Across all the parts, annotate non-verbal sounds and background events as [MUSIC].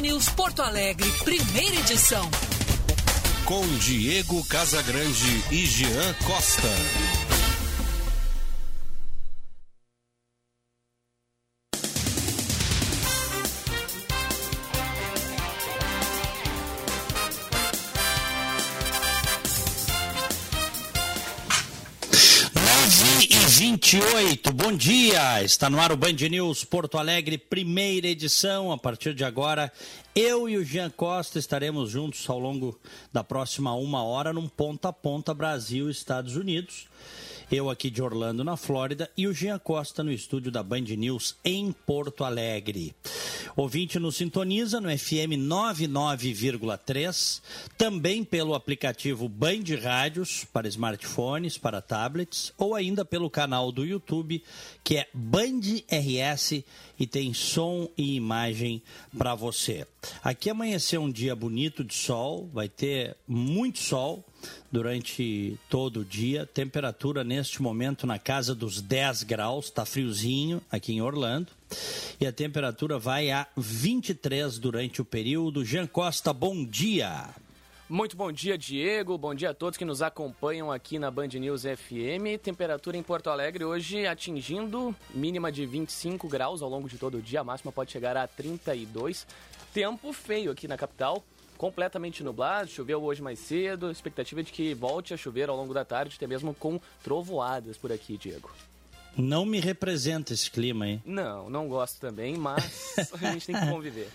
News Porto Alegre, primeira edição. Com Diego Casagrande e Jean Costa. Bom dia! Está no ar o Band News Porto Alegre, primeira edição. A partir de agora, eu e o Jean Costa estaremos juntos ao longo da próxima uma hora num ponta a ponta Brasil-Estados Unidos. Eu aqui de Orlando, na Flórida, e o Jean Costa no estúdio da Band News em Porto Alegre. Ouvinte nos sintoniza no FM 99,3, também pelo aplicativo Band Rádios para smartphones, para tablets, ou ainda pelo canal do YouTube, que é Band RS e tem som e imagem para você. Aqui amanheceu um dia bonito de sol, vai ter muito sol durante todo o dia. Temperatura neste momento na casa dos 10 graus, está friozinho aqui em Orlando. E a temperatura vai a 23 durante o período. Jean Costa, bom dia. Muito bom dia, Diego. Bom dia a todos que nos acompanham aqui na Band News FM. Temperatura em Porto Alegre hoje atingindo mínima de 25 graus ao longo de todo o dia. A máxima pode chegar a 32. Tempo feio aqui na capital completamente nublado, choveu hoje mais cedo, expectativa de que volte a chover ao longo da tarde, até mesmo com trovoadas por aqui, Diego. Não me representa esse clima, hein? Não, não gosto também, mas [LAUGHS] a gente tem que conviver.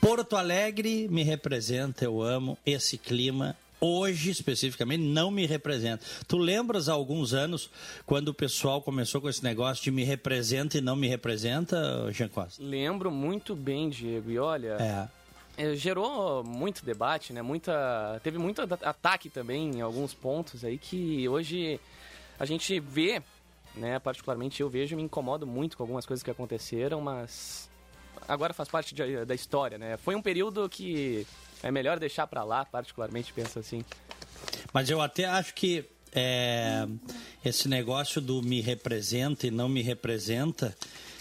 Porto Alegre me representa, eu amo esse clima. Hoje, especificamente, não me representa. Tu lembras há alguns anos, quando o pessoal começou com esse negócio de me representa e não me representa, Jean Costa? Lembro muito bem, Diego. E olha, é. É, gerou muito debate, né? Muita, teve muito ataque também em alguns pontos aí que hoje a gente vê, né? Particularmente eu vejo e me incomodo muito com algumas coisas que aconteceram, mas agora faz parte de, da história, né? Foi um período que é melhor deixar para lá, particularmente penso assim. Mas eu até acho que é, esse negócio do me representa e não me representa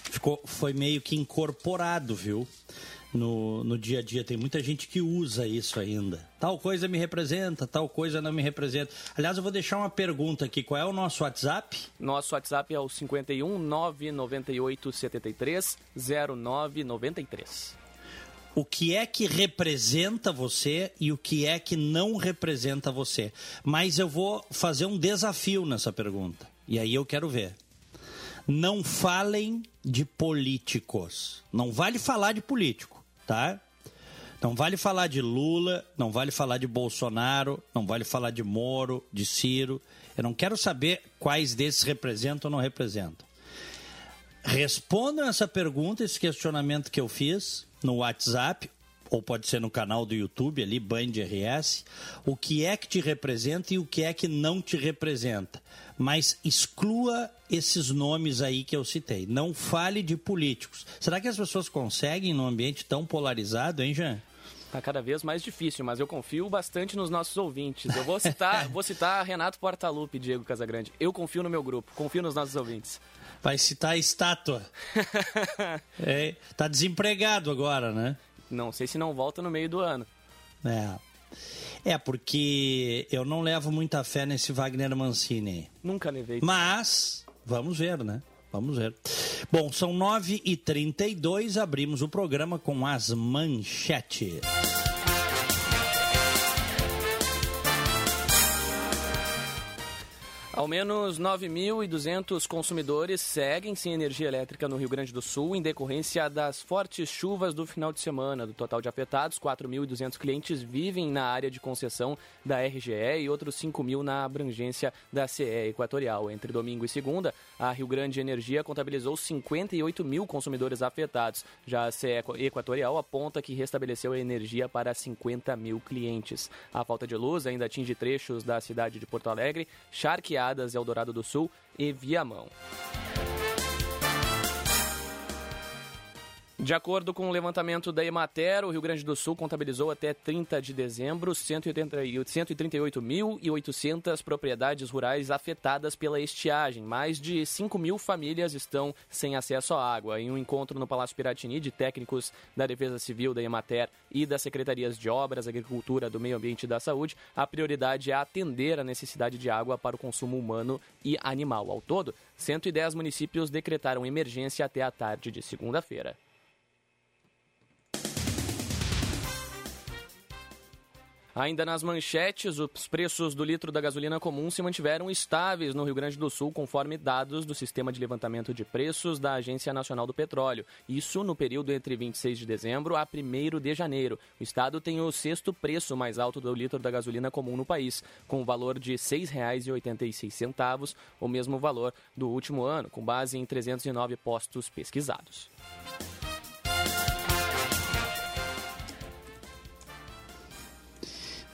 ficou, foi meio que incorporado, viu? No, no dia a dia. Tem muita gente que usa isso ainda. Tal coisa me representa, tal coisa não me representa. Aliás, eu vou deixar uma pergunta aqui. Qual é o nosso WhatsApp? Nosso WhatsApp é o 51 998 73 0993. O que é que representa você e o que é que não representa você? Mas eu vou fazer um desafio nessa pergunta. E aí eu quero ver. Não falem de políticos. Não vale falar de político tá? Não vale falar de Lula, não vale falar de Bolsonaro, não vale falar de Moro, de Ciro. Eu não quero saber quais desses representam ou não representam. Respondam essa pergunta, esse questionamento que eu fiz no WhatsApp, ou pode ser no canal do YouTube ali, Band RS, o que é que te representa e o que é que não te representa mas exclua esses nomes aí que eu citei. Não fale de políticos. Será que as pessoas conseguem num ambiente tão polarizado, hein, Jean? Tá cada vez mais difícil, mas eu confio bastante nos nossos ouvintes. Eu vou [LAUGHS] citar, vou citar Renato Portaluppi e Diego Casagrande. Eu confio no meu grupo, confio nos nossos ouvintes. Vai citar a estátua. [LAUGHS] é, tá desempregado agora, né? Não sei se não volta no meio do ano. É. É, porque eu não levo muita fé nesse Wagner Mancini. Nunca levei. Mas, vamos ver, né? Vamos ver. Bom, são 9h32, abrimos o programa com as manchetes. Ao menos 9.200 consumidores seguem sem energia elétrica no Rio Grande do Sul em decorrência das fortes chuvas do final de semana. Do total de afetados, 4.200 clientes vivem na área de concessão da RGE e outros 5 mil na abrangência da CE Equatorial. Entre domingo e segunda, a Rio Grande Energia contabilizou 58 mil consumidores afetados. Já a CE Equatorial aponta que restabeleceu a energia para 50 mil clientes. A falta de luz ainda atinge trechos da cidade de Porto Alegre, charqueada Estradas, Eldorado do Sul e Viamão. De acordo com o levantamento da Emater, o Rio Grande do Sul contabilizou até 30 de dezembro 138.800 propriedades rurais afetadas pela estiagem. Mais de 5 mil famílias estão sem acesso à água. Em um encontro no Palácio Piratini de técnicos da Defesa Civil, da Emater e das Secretarias de Obras, Agricultura, do Meio Ambiente e da Saúde, a prioridade é atender a necessidade de água para o consumo humano e animal. Ao todo, 110 municípios decretaram emergência até a tarde de segunda-feira. Ainda nas manchetes, os preços do litro da gasolina comum se mantiveram estáveis no Rio Grande do Sul, conforme dados do Sistema de Levantamento de Preços da Agência Nacional do Petróleo. Isso no período entre 26 de dezembro a 1 de janeiro. O estado tem o sexto preço mais alto do litro da gasolina comum no país, com o valor de R$ 6,86, o mesmo valor do último ano, com base em 309 postos pesquisados.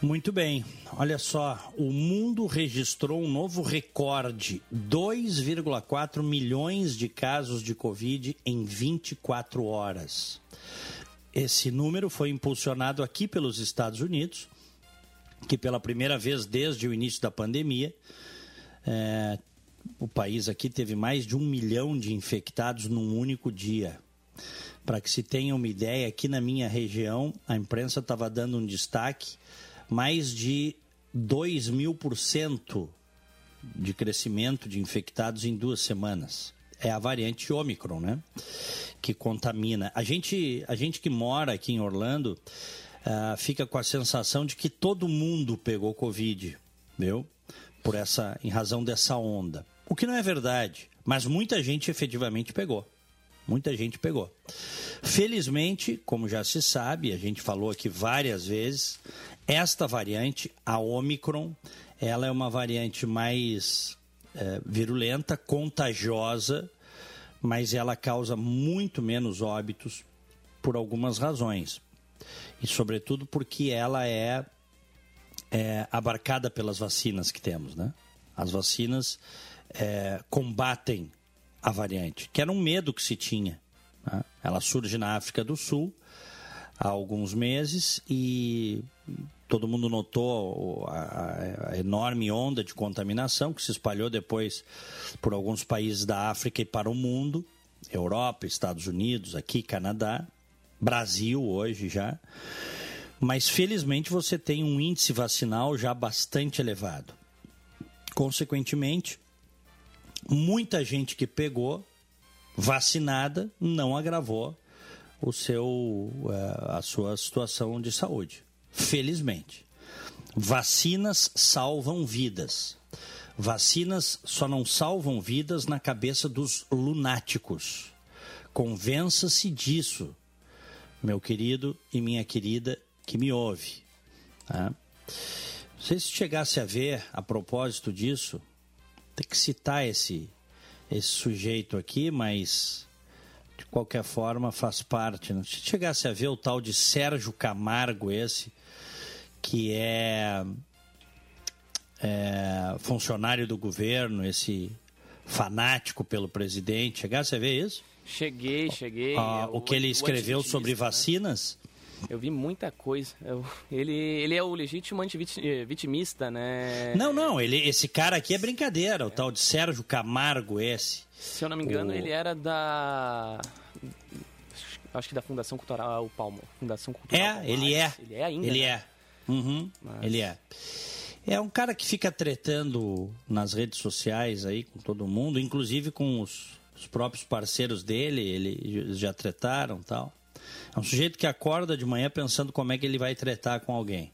Muito bem. Olha só, o mundo registrou um novo recorde: 2,4 milhões de casos de Covid em 24 horas. Esse número foi impulsionado aqui pelos Estados Unidos, que pela primeira vez desde o início da pandemia, é, o país aqui teve mais de um milhão de infectados num único dia. Para que se tenha uma ideia, aqui na minha região, a imprensa estava dando um destaque mais de 2 mil por cento de crescimento de infectados em duas semanas. É a variante Ômicron, né? Que contamina. A gente, a gente que mora aqui em Orlando uh, fica com a sensação de que todo mundo pegou Covid, viu? Por essa, em razão dessa onda. O que não é verdade, mas muita gente efetivamente pegou. Muita gente pegou. Felizmente, como já se sabe, a gente falou aqui várias vezes, esta variante, a Omicron, ela é uma variante mais é, virulenta, contagiosa, mas ela causa muito menos óbitos por algumas razões. E, sobretudo, porque ela é, é abarcada pelas vacinas que temos, né? As vacinas é, combatem a variante, que era um medo que se tinha. Né? Ela surge na África do Sul há alguns meses e todo mundo notou a, a, enorme onda de contaminação que se espalhou depois por alguns países da África e para o mundo, Europa, Estados Unidos, aqui Canadá, Brasil hoje já. Mas felizmente você tem um índice vacinal já bastante elevado. Consequentemente, muita gente que pegou vacinada não agravou o seu eh, a sua situação de saúde. Felizmente. Vacinas salvam vidas. Vacinas só não salvam vidas na cabeça dos lunáticos. Convença-se disso, meu querido e minha querida que me ouve. Tá? Se chegasse a ver, a propósito disso, tem que citar esse, esse sujeito aqui, mas de qualquer forma faz parte. Né? Se chegasse a ver o tal de Sérgio Camargo, esse, que é, é funcionário do governo, esse fanático pelo presidente. Chegasse a ver isso? Cheguei, cheguei. Ah, o que ele escreveu sobre né? vacinas? Eu vi muita coisa. Eu, ele, ele é o legítimo antivitimista, né? Não, não. Ele, esse cara aqui é brincadeira. É. O tal de Sérgio Camargo, esse. Se eu não me engano, o... ele era da acho que da Fundação Cultural Palmo. Fundação Cultural É, ele é. Ele é ainda. Ele né? é. Uhum, Mas... Ele é. É um cara que fica tretando nas redes sociais aí com todo mundo, inclusive com os, os próprios parceiros dele, eles já tretaram tal. É um sujeito que acorda de manhã pensando como é que ele vai tretar com alguém.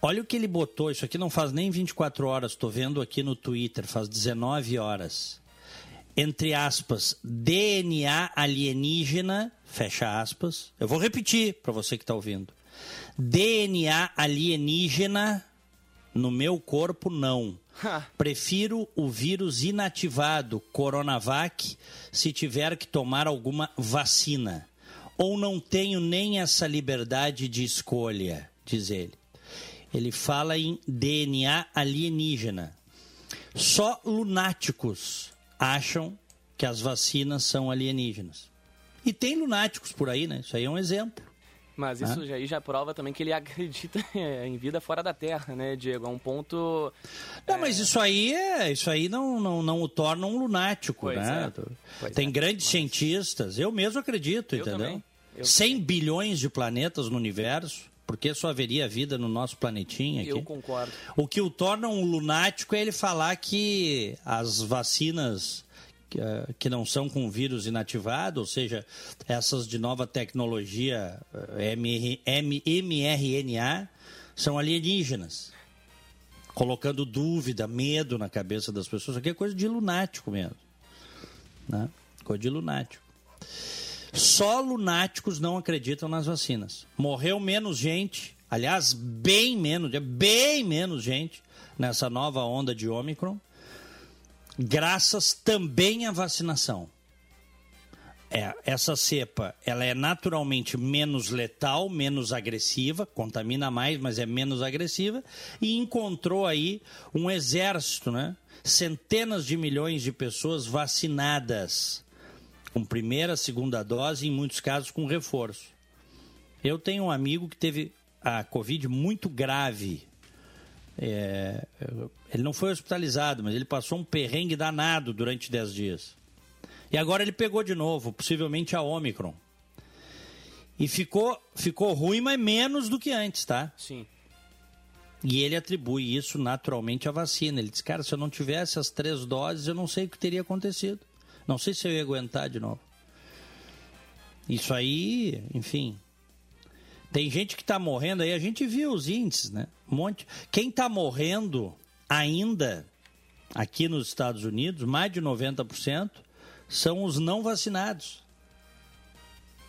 Olha o que ele botou, isso aqui não faz nem 24 horas, estou vendo aqui no Twitter, faz 19 horas. Entre aspas, DNA alienígena, fecha aspas. Eu vou repetir para você que está ouvindo. DNA alienígena no meu corpo, não. Prefiro o vírus inativado, Coronavac, se tiver que tomar alguma vacina. Ou não tenho nem essa liberdade de escolha, diz ele. Ele fala em DNA alienígena. Só lunáticos acham que as vacinas são alienígenas. E tem lunáticos por aí, né? Isso aí é um exemplo. Mas isso já, aí já prova também que ele [LAUGHS] acredita em vida fora da Terra, né, Diego? É um ponto. Não, é... mas isso aí é. Isso aí não, não, não o torna um lunático, pois né? É. Tem é. grandes mas... cientistas, eu mesmo acredito, eu entendeu? Também. Eu 100 também. bilhões de planetas no universo. Por que só haveria vida no nosso planetinha aqui? Eu concordo. O que o torna um lunático é ele falar que as vacinas eh, que não são com vírus inativado, ou seja, essas de nova tecnologia eh, mRNA, são alienígenas. Colocando dúvida, medo na cabeça das pessoas. Isso aqui é coisa de lunático mesmo. Né? Coisa de lunático. Só lunáticos não acreditam nas vacinas. Morreu menos gente, aliás, bem menos, bem menos gente nessa nova onda de Ômicron, graças também à vacinação. É, essa cepa ela é naturalmente menos letal, menos agressiva, contamina mais, mas é menos agressiva, e encontrou aí um exército, né? centenas de milhões de pessoas vacinadas com primeira, segunda dose, em muitos casos com reforço. Eu tenho um amigo que teve a Covid muito grave. É, ele não foi hospitalizado, mas ele passou um perrengue danado durante 10 dias. E agora ele pegou de novo, possivelmente a Omicron. E ficou, ficou ruim, mas menos do que antes, tá? Sim. E ele atribui isso naturalmente à vacina. Ele diz, cara, se eu não tivesse as três doses, eu não sei o que teria acontecido. Não sei se eu ia aguentar de novo. Isso aí, enfim. Tem gente que está morrendo aí, a gente viu os índices, né? Um monte. Quem está morrendo ainda aqui nos Estados Unidos, mais de 90%, são os não vacinados.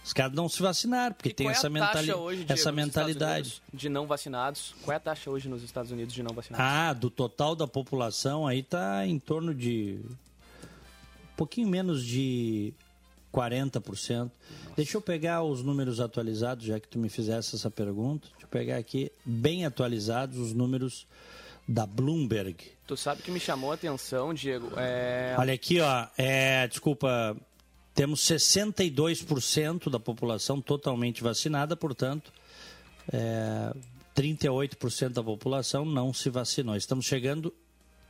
Os caras não se vacinaram, porque e tem é essa, mentali hoje, Diego, essa mentalidade. De não vacinados. Qual é a taxa hoje nos Estados Unidos de não vacinados? Ah, do total da população aí está em torno de pouquinho menos de 40%. Nossa. Deixa eu pegar os números atualizados, já que tu me fizesse essa pergunta. Deixa eu pegar aqui, bem atualizados, os números da Bloomberg. Tu sabe que me chamou a atenção, Diego? É... Olha aqui, ó. É, desculpa, temos 62% da população totalmente vacinada, portanto, é, 38% da população não se vacinou. Estamos chegando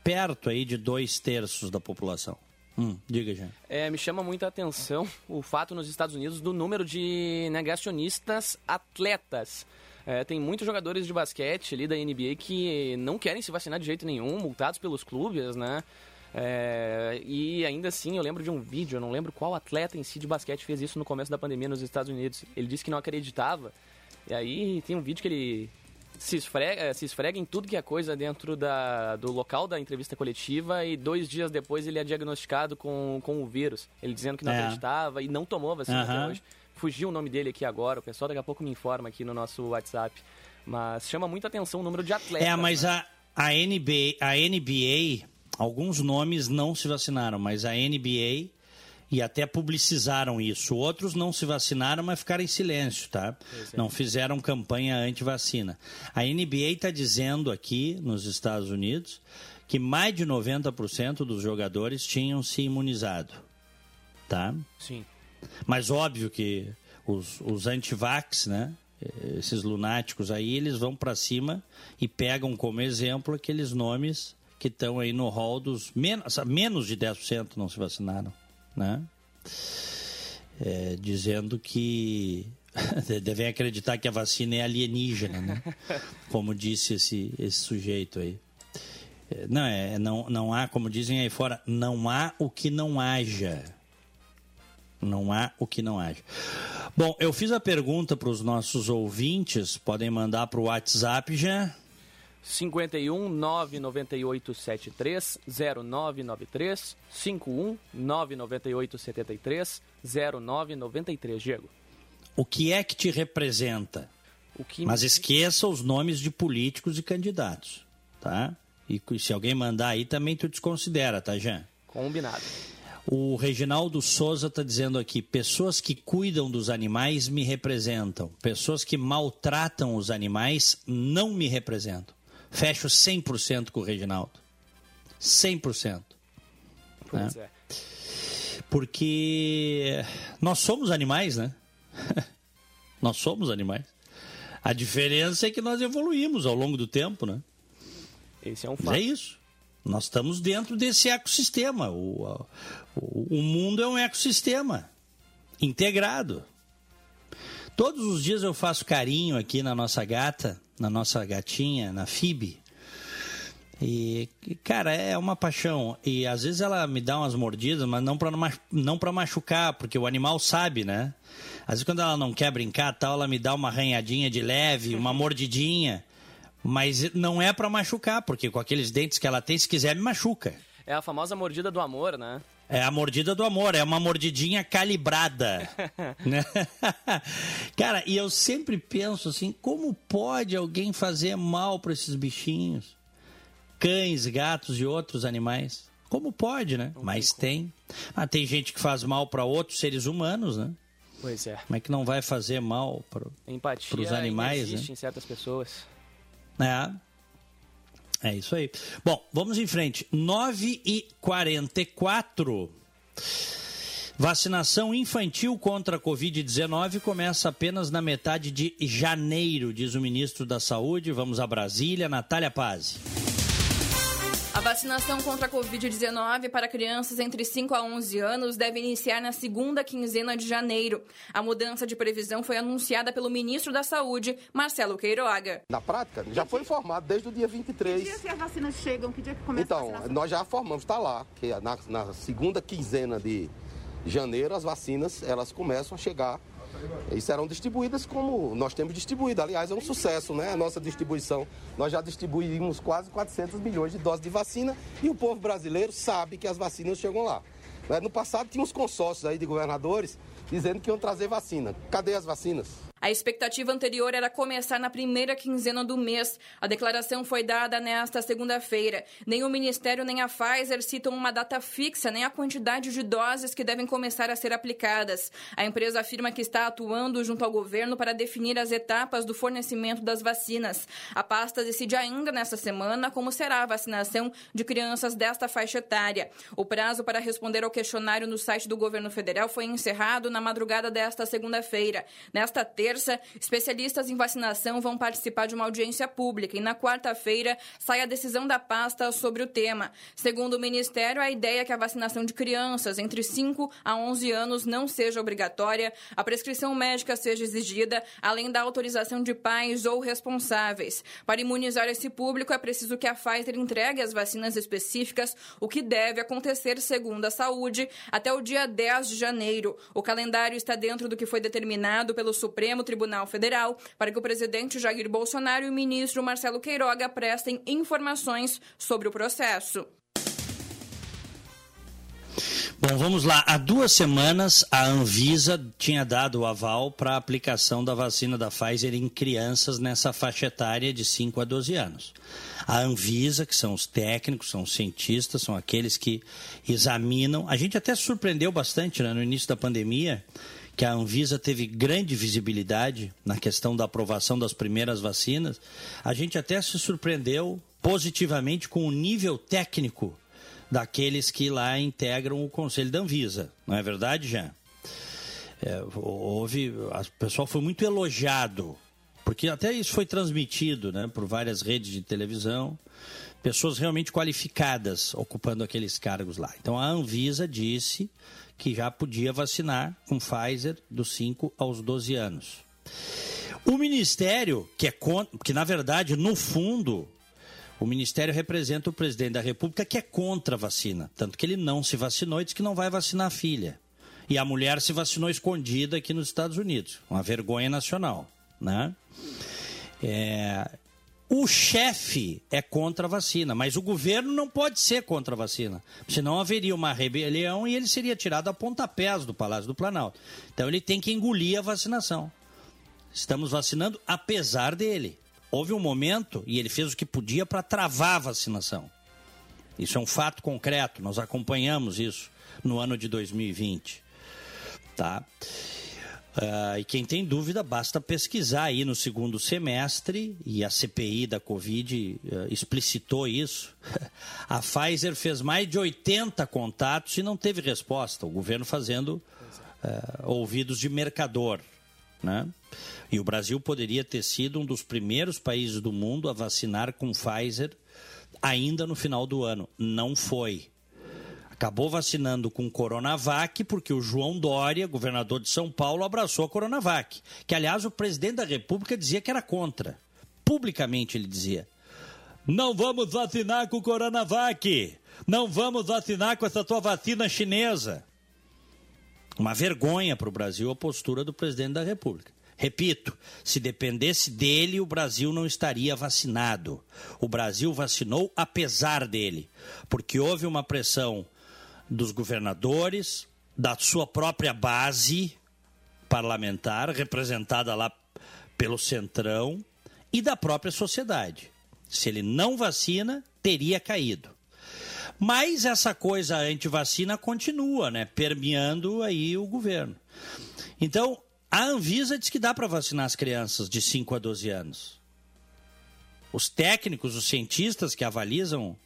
perto aí de dois terços da população. Hum, diga, já. É, me chama muita atenção o fato nos Estados Unidos do número de negacionistas atletas. É, tem muitos jogadores de basquete ali da NBA que não querem se vacinar de jeito nenhum, multados pelos clubes, né? É, e ainda assim, eu lembro de um vídeo, eu não lembro qual atleta em si de basquete fez isso no começo da pandemia nos Estados Unidos. Ele disse que não acreditava. E aí tem um vídeo que ele se esfrega, eh, se esfrega em tudo que é coisa dentro da, do local da entrevista coletiva e dois dias depois ele é diagnosticado com, com o vírus. Ele dizendo que não é. acreditava e não tomou vacina uhum. até hoje. Fugiu o nome dele aqui agora, o pessoal daqui a pouco me informa aqui no nosso WhatsApp. Mas chama muita atenção o número de atletas. É, mas né? a, a, NBA, a NBA, alguns nomes não se vacinaram, mas a NBA e até publicizaram isso. Outros não se vacinaram, mas ficaram em silêncio, tá? É. Não fizeram campanha anti-vacina. A NBA está dizendo aqui nos Estados Unidos que mais de 90% dos jogadores tinham se imunizado, tá? Sim. Mas óbvio que os, os anti-vax, né? Esses lunáticos aí, eles vão para cima e pegam como exemplo aqueles nomes que estão aí no hall dos menos, menos de 10% não se vacinaram né? É, dizendo que [LAUGHS] devem acreditar que a vacina é alienígena, né? [LAUGHS] Como disse esse, esse sujeito aí. É, não, é, não, não há, como dizem aí fora, não há o que não haja. Não há o que não haja. Bom, eu fiz a pergunta para os nossos ouvintes, podem mandar para o WhatsApp já. 51 998 73 0993 51 998 73 0993, Diego. O que é que te representa? Que... Mas esqueça os nomes de políticos e candidatos, tá? E se alguém mandar aí também tu desconsidera, tá, Jean? Combinado. O Reginaldo Souza está dizendo aqui: pessoas que cuidam dos animais me representam, pessoas que maltratam os animais não me representam. Fecho 100% com o Reginaldo. 100%. Pois né? é. Porque nós somos animais, né? [LAUGHS] nós somos animais. A diferença é que nós evoluímos ao longo do tempo, né? Esse é um Mas fato. é isso. Nós estamos dentro desse ecossistema. O, o, o mundo é um ecossistema integrado. Todos os dias eu faço carinho aqui na nossa gata, na nossa gatinha, na Fib. E, cara, é uma paixão. E às vezes ela me dá umas mordidas, mas não pra, não pra machucar, porque o animal sabe, né? Às vezes quando ela não quer brincar tal, ela me dá uma arranhadinha de leve, uma mordidinha. Mas não é pra machucar, porque com aqueles dentes que ela tem, se quiser, me machuca. É a famosa mordida do amor, né? É a mordida do amor, é uma mordidinha calibrada. [LAUGHS] né? [LAUGHS] Cara, e eu sempre penso assim, como pode alguém fazer mal para esses bichinhos? Cães, gatos e outros animais. Como pode, né? Mas tem. Ah, tem gente que faz mal para outros seres humanos, né? Pois é. Como é que não vai fazer mal para Empatia Pros animais, ainda existe né? em certas pessoas. É. É isso aí. Bom, vamos em frente. 9 e 44. Vacinação infantil contra a Covid-19 começa apenas na metade de janeiro, diz o ministro da Saúde. Vamos a Brasília, Natália Paz. A vacinação contra a Covid-19 para crianças entre 5 a 11 anos deve iniciar na segunda quinzena de janeiro. A mudança de previsão foi anunciada pelo ministro da Saúde, Marcelo Queiroga. Na prática, já foi informado desde o dia Que 23. dia que as vacinas chegam? Que dia que começa a Então, vacinação? nós já formamos, está lá, que na, na segunda quinzena de janeiro as vacinas elas começam a chegar e serão distribuídas como nós temos distribuído. Aliás, é um sucesso, né? A nossa distribuição. Nós já distribuímos quase 400 milhões de doses de vacina e o povo brasileiro sabe que as vacinas chegam lá. Né? No passado tinha uns consórcios aí de governadores dizendo que iam trazer vacina. Cadê as vacinas? A expectativa anterior era começar na primeira quinzena do mês. A declaração foi dada nesta segunda-feira. Nem o Ministério nem a Pfizer citam uma data fixa, nem a quantidade de doses que devem começar a ser aplicadas. A empresa afirma que está atuando junto ao governo para definir as etapas do fornecimento das vacinas. A pasta decide ainda nesta semana como será a vacinação de crianças desta faixa etária. O prazo para responder ao questionário no site do governo federal foi encerrado na madrugada desta segunda-feira. Nesta terça, especialistas em vacinação vão participar de uma audiência pública e na quarta-feira sai a decisão da pasta sobre o tema. Segundo o Ministério, a ideia é que a vacinação de crianças entre 5 a 11 anos não seja obrigatória, a prescrição médica seja exigida, além da autorização de pais ou responsáveis. Para imunizar esse público, é preciso que a Pfizer entregue as vacinas específicas, o que deve acontecer, segundo a saúde, até o dia 10 de janeiro. O calendário está dentro do que foi determinado pelo Supremo Tribunal Federal para que o presidente Jair Bolsonaro e o ministro Marcelo Queiroga prestem informações sobre o processo. Bom, vamos lá. Há duas semanas, a Anvisa tinha dado o aval para a aplicação da vacina da Pfizer em crianças nessa faixa etária de 5 a 12 anos. A Anvisa, que são os técnicos, são os cientistas, são aqueles que examinam. A gente até surpreendeu bastante né, no início da pandemia que a Anvisa teve grande visibilidade na questão da aprovação das primeiras vacinas. A gente até se surpreendeu positivamente com o nível técnico daqueles que lá integram o Conselho da Anvisa. Não é verdade, Jean? É, houve, o pessoal foi muito elogiado, porque até isso foi transmitido né, por várias redes de televisão, pessoas realmente qualificadas ocupando aqueles cargos lá. Então a Anvisa disse que já podia vacinar com Pfizer dos 5 aos 12 anos. O Ministério, que é que na verdade, no fundo, o Ministério representa o presidente da República que é contra a vacina. Tanto que ele não se vacinou e disse que não vai vacinar a filha. E a mulher se vacinou escondida aqui nos Estados Unidos. Uma vergonha nacional. Né? É... O chefe é contra a vacina, mas o governo não pode ser contra a vacina. Senão haveria uma rebelião e ele seria tirado a pontapés do Palácio do Planalto. Então ele tem que engolir a vacinação. Estamos vacinando apesar dele. Houve um momento e ele fez o que podia para travar a vacinação. Isso é um fato concreto, nós acompanhamos isso no ano de 2020. Tá? Uh, e quem tem dúvida, basta pesquisar aí no segundo semestre, e a CPI da Covid uh, explicitou isso. [LAUGHS] A Pfizer fez mais de 80 contatos e não teve resposta. O governo fazendo uh, ouvidos de mercador. Né? E o Brasil poderia ter sido um dos primeiros países do mundo a vacinar com Pfizer ainda no final do ano. Não foi acabou vacinando com Coronavac, porque o João Dória, governador de São Paulo, abraçou a Coronavac. Que, aliás, o presidente da República dizia que era contra. Publicamente ele dizia. Não vamos vacinar com Coronavac. Não vamos vacinar com essa tua vacina chinesa. Uma vergonha para o Brasil a postura do presidente da República. Repito, se dependesse dele, o Brasil não estaria vacinado. O Brasil vacinou apesar dele, porque houve uma pressão dos governadores, da sua própria base parlamentar, representada lá pelo Centrão, e da própria sociedade. Se ele não vacina, teria caído. Mas essa coisa anti-vacina continua, né? Permeando aí o governo. Então, a Anvisa diz que dá para vacinar as crianças de 5 a 12 anos. Os técnicos, os cientistas que avalizam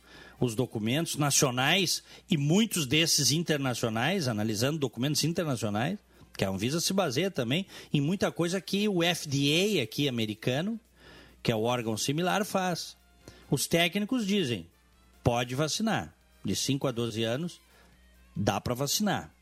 os documentos nacionais e muitos desses internacionais, analisando documentos internacionais, que a Anvisa se baseia também em muita coisa que o FDA aqui americano, que é o órgão similar, faz. Os técnicos dizem, pode vacinar. De 5 a 12 anos, dá para vacinar.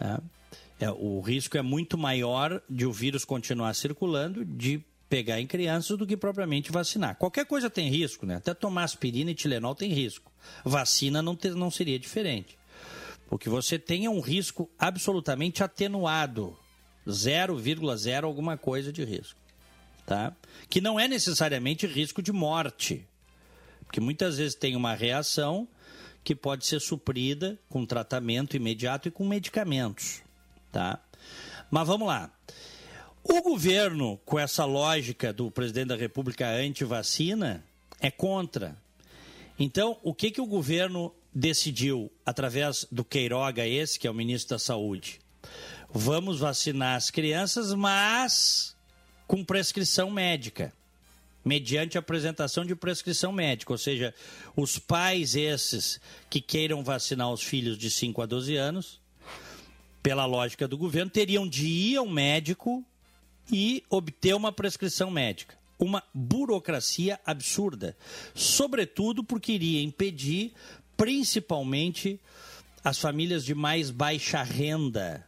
É, é, o risco é muito maior de o vírus continuar circulando, de pegar em crianças do que propriamente vacinar. Qualquer coisa tem risco, né? Até tomar aspirina e Tilenol tem risco. Vacina não, ter, não seria diferente. O que você tem um risco absolutamente atenuado. 0,0 alguma coisa de risco. Tá? Que não é necessariamente risco de morte. Porque muitas vezes tem uma reação que pode ser suprida com tratamento imediato e com medicamentos. Tá? Mas vamos lá. O governo, com essa lógica do presidente da República anti-vacina, é contra. Então, o que, que o governo decidiu, através do Queiroga, esse, que é o ministro da Saúde? Vamos vacinar as crianças, mas com prescrição médica. Mediante apresentação de prescrição médica. Ou seja, os pais esses que queiram vacinar os filhos de 5 a 12 anos, pela lógica do governo, teriam de ir ao médico e obter uma prescrição médica. Uma burocracia absurda, sobretudo porque iria impedir, principalmente, as famílias de mais baixa renda,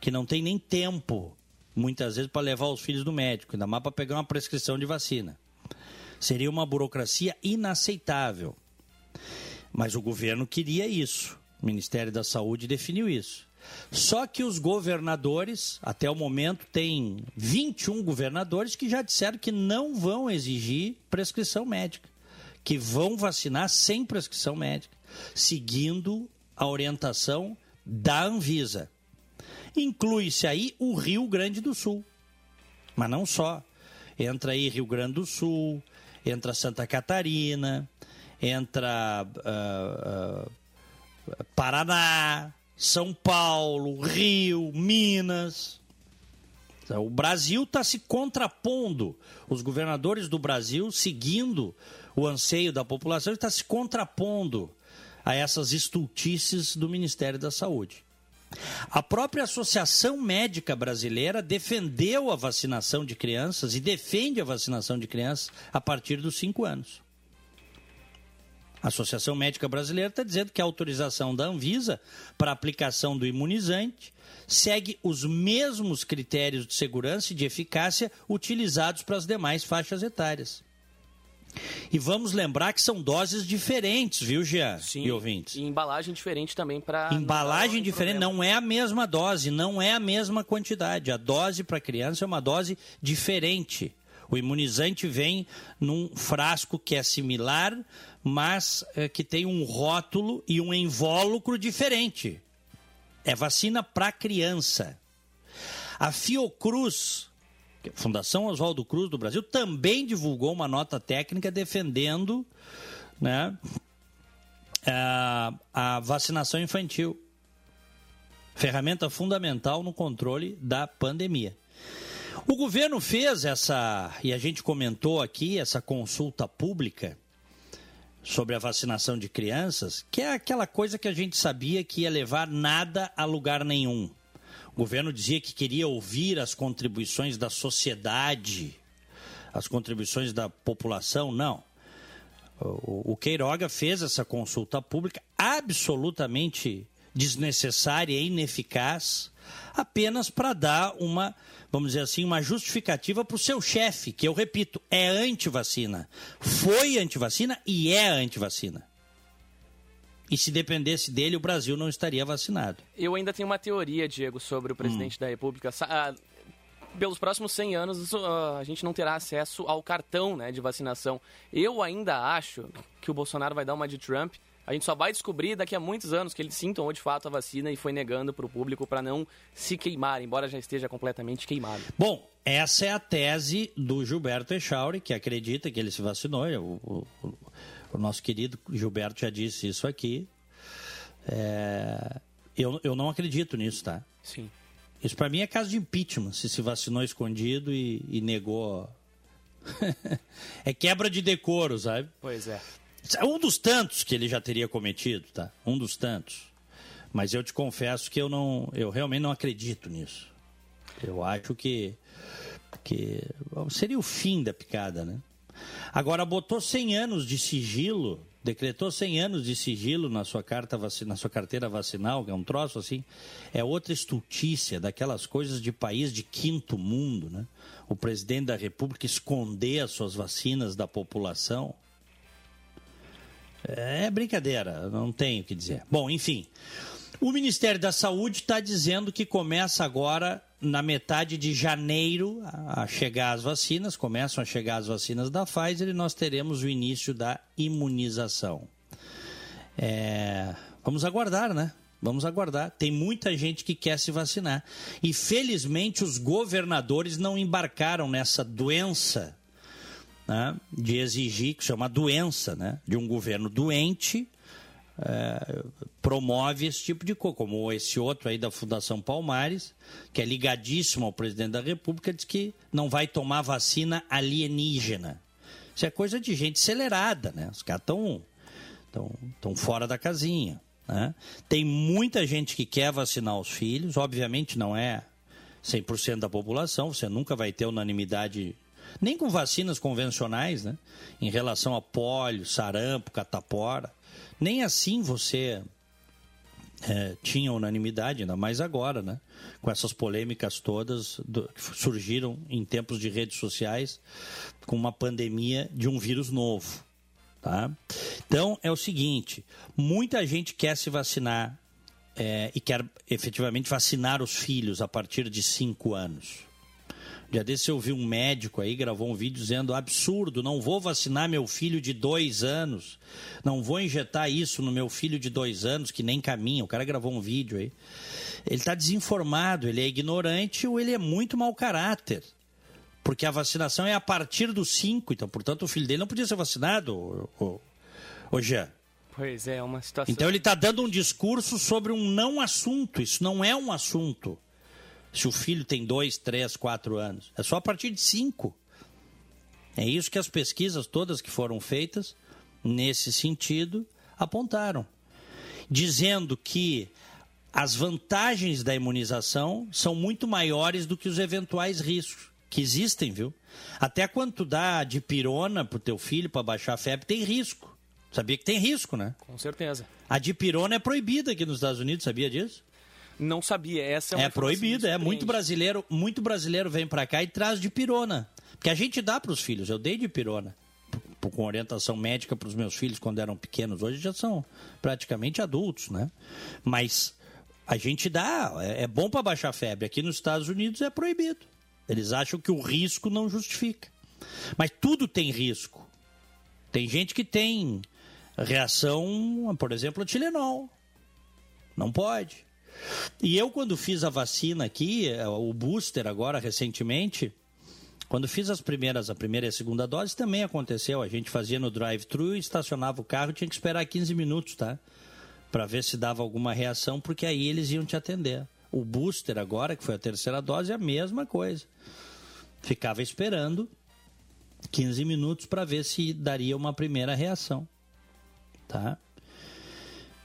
que não tem nem tempo, muitas vezes, para levar os filhos no médico, ainda mais para pegar uma prescrição de vacina. Seria uma burocracia inaceitável. Mas o governo queria isso. O Ministério da Saúde definiu isso. Só que os governadores, até o momento, tem 21 governadores que já disseram que não vão exigir prescrição médica, que vão vacinar sem prescrição médica, seguindo a orientação da Anvisa. Inclui-se aí o Rio Grande do Sul. Mas não só. Entra aí Rio Grande do Sul, entra Santa Catarina, entra uh, uh, Paraná, são Paulo, Rio, Minas. O Brasil está se contrapondo. Os governadores do Brasil, seguindo o anseio da população, está se contrapondo a essas estultices do Ministério da Saúde. A própria Associação Médica Brasileira defendeu a vacinação de crianças e defende a vacinação de crianças a partir dos 5 anos. A Associação Médica Brasileira está dizendo que a autorização da Anvisa para aplicação do imunizante segue os mesmos critérios de segurança e de eficácia utilizados para as demais faixas etárias. E vamos lembrar que são doses diferentes, viu, Jean Sim, e ouvintes? E embalagem diferente também para. Embalagem diferente, problema. não é a mesma dose, não é a mesma quantidade. A dose para criança é uma dose diferente. O imunizante vem num frasco que é similar, mas é, que tem um rótulo e um invólucro diferente. É vacina para criança. A Fiocruz, é Fundação Oswaldo Cruz do Brasil, também divulgou uma nota técnica defendendo né, a, a vacinação infantil. Ferramenta fundamental no controle da pandemia. O governo fez essa, e a gente comentou aqui, essa consulta pública sobre a vacinação de crianças, que é aquela coisa que a gente sabia que ia levar nada a lugar nenhum. O governo dizia que queria ouvir as contribuições da sociedade, as contribuições da população. Não. O Queiroga fez essa consulta pública absolutamente desnecessária e ineficaz, apenas para dar uma, vamos dizer assim, uma justificativa para o seu chefe, que eu repito, é anti-vacina. Foi anti-vacina e é anti-vacina. E se dependesse dele, o Brasil não estaria vacinado. Eu ainda tenho uma teoria, Diego, sobre o presidente hum. da República. Ah, pelos próximos 100 anos, ah, a gente não terá acesso ao cartão né, de vacinação. Eu ainda acho que o Bolsonaro vai dar uma de Trump. A gente só vai descobrir daqui a muitos anos que ele sim tomou de fato a vacina e foi negando para o público para não se queimar, embora já esteja completamente queimado. Bom, essa é a tese do Gilberto Echauri, que acredita que ele se vacinou. O, o, o nosso querido Gilberto já disse isso aqui. É, eu, eu não acredito nisso, tá? Sim. Isso para mim é caso de impeachment, se se vacinou escondido e, e negou. [LAUGHS] é quebra de decoro, sabe? Pois é. Um dos tantos que ele já teria cometido, tá? Um dos tantos. Mas eu te confesso que eu não, eu realmente não acredito nisso. Eu acho que que seria o fim da picada, né? Agora, botou 100 anos de sigilo, decretou 100 anos de sigilo na sua, carta na sua carteira vacinal, que é um troço assim, é outra estultícia daquelas coisas de país de quinto mundo, né? O presidente da República esconder as suas vacinas da população. É brincadeira, não tenho o que dizer. Bom, enfim. O Ministério da Saúde está dizendo que começa agora na metade de janeiro a chegar as vacinas, começam a chegar as vacinas da Pfizer e nós teremos o início da imunização. É, vamos aguardar, né? Vamos aguardar. Tem muita gente que quer se vacinar. E felizmente os governadores não embarcaram nessa doença né, de exigir, que chama doença, né, de um governo doente é, promove esse tipo de coisa, como esse outro aí da Fundação Palmares, que é ligadíssimo ao presidente da República, diz que não vai tomar vacina alienígena. Isso é coisa de gente acelerada, né? Os caras estão tão, tão fora da casinha. Né? Tem muita gente que quer vacinar os filhos, obviamente não é 100% da população, você nunca vai ter unanimidade nem com vacinas convencionais, né? Em relação a pólio, sarampo, catapora. Nem assim você é, tinha unanimidade, ainda mais agora, né? Com essas polêmicas todas do, que surgiram em tempos de redes sociais com uma pandemia de um vírus novo. Tá? Então é o seguinte: muita gente quer se vacinar é, e quer efetivamente vacinar os filhos a partir de 5 anos. Dia desse eu vi um médico aí, gravou um vídeo dizendo absurdo, não vou vacinar meu filho de dois anos, não vou injetar isso no meu filho de dois anos, que nem caminha. O cara gravou um vídeo aí. Ele está desinformado, ele é ignorante ou ele é muito mau caráter. Porque a vacinação é a partir dos cinco, então, portanto, o filho dele não podia ser vacinado, ô, ô, Jean. Pois é, é uma situação. Então ele está dando um discurso sobre um não assunto. Isso não é um assunto se o filho tem dois, três, quatro anos. É só a partir de cinco. É isso que as pesquisas todas que foram feitas nesse sentido apontaram, dizendo que as vantagens da imunização são muito maiores do que os eventuais riscos que existem, viu? Até quando tu dá de pirona pro teu filho para baixar a febre, tem risco. Sabia que tem risco, né? Com certeza. A dipirona é proibida aqui nos Estados Unidos, sabia disso? Não sabia. Essa é, é proibido, é muito brasileiro, muito brasileiro vem para cá e traz de pirona, porque a gente dá para os filhos. Eu dei de pirona com orientação médica para os meus filhos quando eram pequenos. Hoje já são praticamente adultos, né? Mas a gente dá, é, é bom para baixar febre. Aqui nos Estados Unidos é proibido. Eles acham que o risco não justifica. Mas tudo tem risco. Tem gente que tem reação, por exemplo, a Tilenol. Não pode. E eu, quando fiz a vacina aqui, é, o booster agora, recentemente, quando fiz as primeiras, a primeira e a segunda dose, também aconteceu. A gente fazia no drive-thru, estacionava o carro, tinha que esperar 15 minutos, tá? para ver se dava alguma reação, porque aí eles iam te atender. O booster agora, que foi a terceira dose, é a mesma coisa. Ficava esperando 15 minutos para ver se daria uma primeira reação. Tá?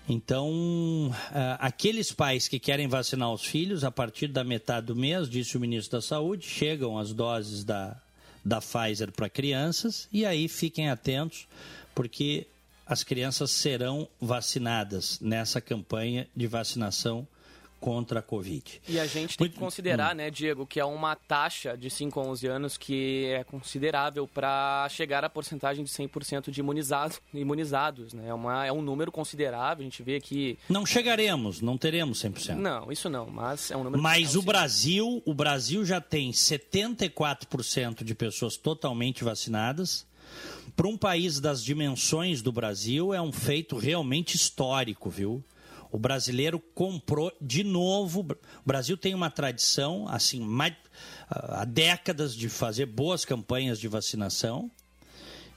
Então, aqueles pais que querem vacinar os filhos, a partir da metade do mês, disse o ministro da Saúde, chegam as doses da, da Pfizer para crianças e aí fiquem atentos, porque as crianças serão vacinadas nessa campanha de vacinação contra a Covid. E a gente tem que considerar, hum. né, Diego, que é uma taxa de 5 a 11 anos que é considerável para chegar à porcentagem de 100% de imunizado, imunizados, né? É, uma, é um número considerável, a gente vê que... Não chegaremos, não teremos 100%. Não, isso não, mas é um número... Mas o Brasil, o Brasil já tem 74% de pessoas totalmente vacinadas, para um país das dimensões do Brasil, é um feito realmente histórico, viu? O brasileiro comprou de novo. O Brasil tem uma tradição, assim, mais, há décadas de fazer boas campanhas de vacinação.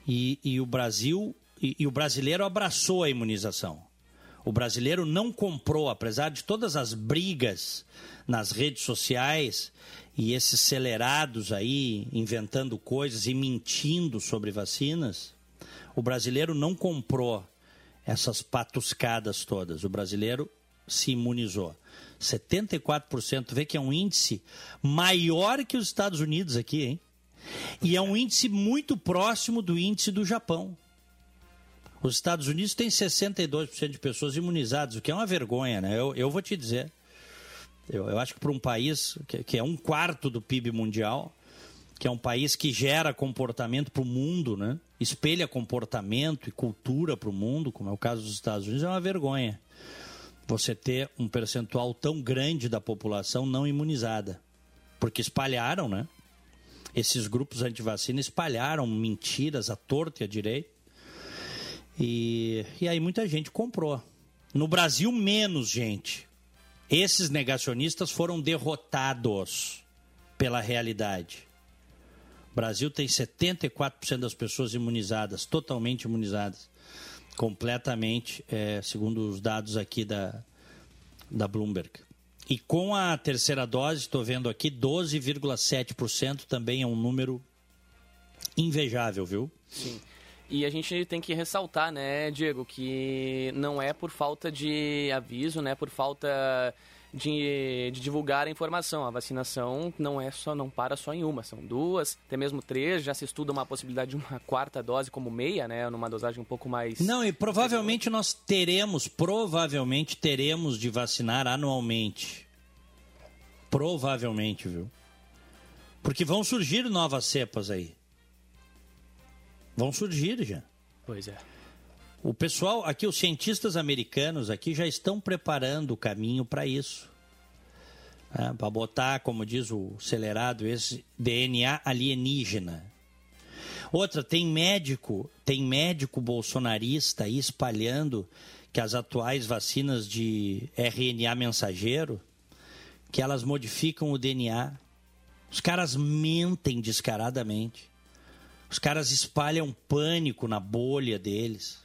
E, e o Brasil e, e o brasileiro abraçou a imunização. O brasileiro não comprou, apesar de todas as brigas nas redes sociais e esses acelerados aí inventando coisas e mentindo sobre vacinas, o brasileiro não comprou essas patuscadas todas. O brasileiro se imunizou. 74%, vê que é um índice maior que os Estados Unidos aqui, hein? E é um índice muito próximo do índice do Japão. Os Estados Unidos têm 62% de pessoas imunizadas, o que é uma vergonha, né? Eu, eu vou te dizer. Eu, eu acho que para um país que, que é um quarto do PIB mundial, que é um país que gera comportamento para o mundo, né? Espelha comportamento e cultura para o mundo, como é o caso dos Estados Unidos, é uma vergonha. Você ter um percentual tão grande da população não imunizada. Porque espalharam, né? Esses grupos anti-vacina espalharam mentiras à torta e à direita. E, e aí muita gente comprou. No Brasil, menos gente. Esses negacionistas foram derrotados pela realidade. Brasil tem 74% das pessoas imunizadas, totalmente imunizadas, completamente, é, segundo os dados aqui da, da Bloomberg. E com a terceira dose, estou vendo aqui, 12,7% também é um número invejável, viu? Sim. E a gente tem que ressaltar, né, Diego, que não é por falta de aviso, né, por falta de, de, divulgar a informação. A vacinação não é só, não para só em uma, são duas, até mesmo três. Já se estuda uma possibilidade de uma quarta dose como meia, né? Numa dosagem um pouco mais. Não, e provavelmente nós teremos, provavelmente teremos de vacinar anualmente. Provavelmente, viu? Porque vão surgir novas cepas aí. Vão surgir já. Pois é. O pessoal, aqui os cientistas americanos aqui já estão preparando o caminho para isso. É, para botar, como diz o acelerado, esse DNA alienígena. Outra, tem médico, tem médico bolsonarista aí espalhando que as atuais vacinas de RNA mensageiro, que elas modificam o DNA. Os caras mentem descaradamente. Os caras espalham pânico na bolha deles.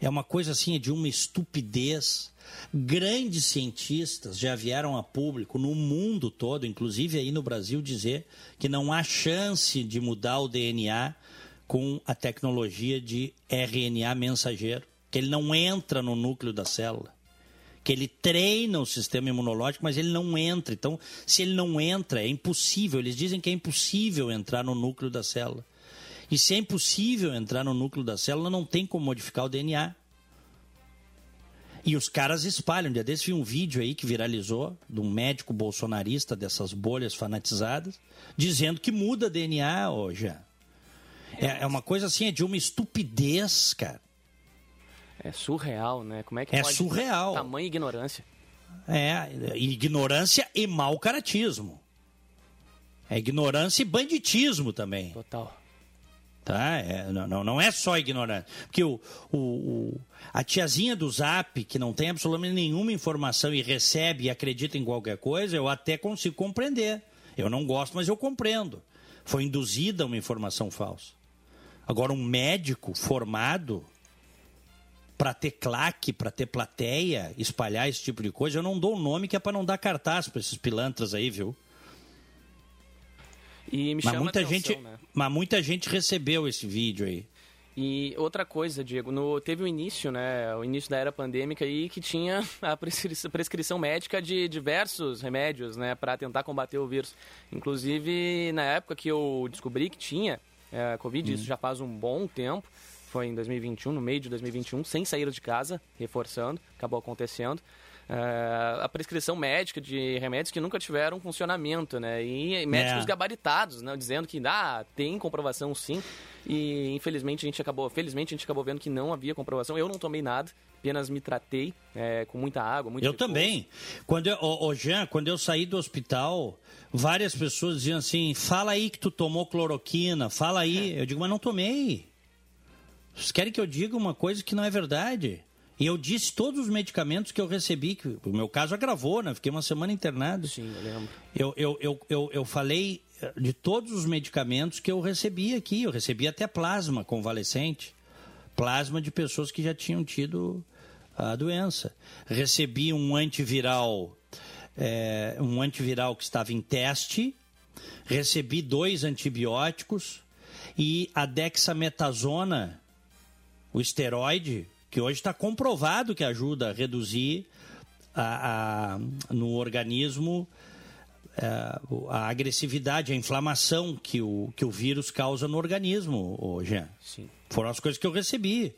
É uma coisa assim de uma estupidez. Grandes cientistas já vieram a público no mundo todo, inclusive aí no Brasil, dizer que não há chance de mudar o DNA com a tecnologia de RNA mensageiro, que ele não entra no núcleo da célula, que ele treina o sistema imunológico, mas ele não entra. Então, se ele não entra, é impossível. Eles dizem que é impossível entrar no núcleo da célula. E se é impossível entrar no núcleo da célula, não tem como modificar o DNA. E os caras espalham. Um dia desse vi um vídeo aí que viralizou de um médico bolsonarista dessas bolhas fanatizadas, dizendo que muda DNA hoje. É, é uma coisa assim, é de uma estupidez, cara. É surreal, né? Como é que é pode surreal. tamanha ignorância? É, ignorância e mau caratismo. É ignorância e banditismo também. Total. Tá? É, não, não é só ignorância. Porque o, o, o, a tiazinha do Zap, que não tem absolutamente nenhuma informação e recebe e acredita em qualquer coisa, eu até consigo compreender. Eu não gosto, mas eu compreendo. Foi induzida uma informação falsa. Agora, um médico formado para ter claque, para ter plateia, espalhar esse tipo de coisa. Eu não dou o nome que é para não dar cartaz para esses pilantras aí, viu? E me mas chama muita atenção, gente, né? mas muita gente recebeu esse vídeo aí. E outra coisa, Diego, no, teve o início, né? O início da era pandêmica aí que tinha a prescri- prescrição médica de diversos remédios, né? Para tentar combater o vírus. Inclusive, na época que eu descobri que tinha é, Covid, isso já faz um bom tempo, foi em 2021, no meio de 2021, sem sair de casa, reforçando, acabou acontecendo. É, a prescrição médica de remédios que nunca tiveram funcionamento, né? E médicos É. gabaritados, né? Dizendo que ah, tem comprovação sim. E infelizmente a gente acabou, felizmente a gente acabou vendo que não havia comprovação. Eu não tomei nada, apenas me tratei é, com muita água, muito Eu repouso. também. Quando eu, ô, ô, Jean, quando eu saí do hospital, várias pessoas diziam assim: fala aí que tu tomou cloroquina, fala aí. Eu digo, mas não tomei. Vocês querem que eu diga uma coisa que não é verdade? E eu disse todos os medicamentos que eu recebi, que o meu caso agravou, né? Fiquei uma semana internado. Sim, eu lembro. Eu, eu, eu, eu, eu falei eh, de todos os medicamentos que eu recebi aqui. Eu recebi até plasma convalescente. Plasma de pessoas que já tinham tido a doença. Recebi um antiviral, eh, um antiviral que estava em teste. Recebi dois antibióticos e a dexametasona, o esteroide, que hoje está comprovado que ajuda a reduzir a- a- no organismo é, a agressividade, a inflamação que o, que o vírus causa no organismo, ô Jean. Sim. Foram as coisas que eu recebi.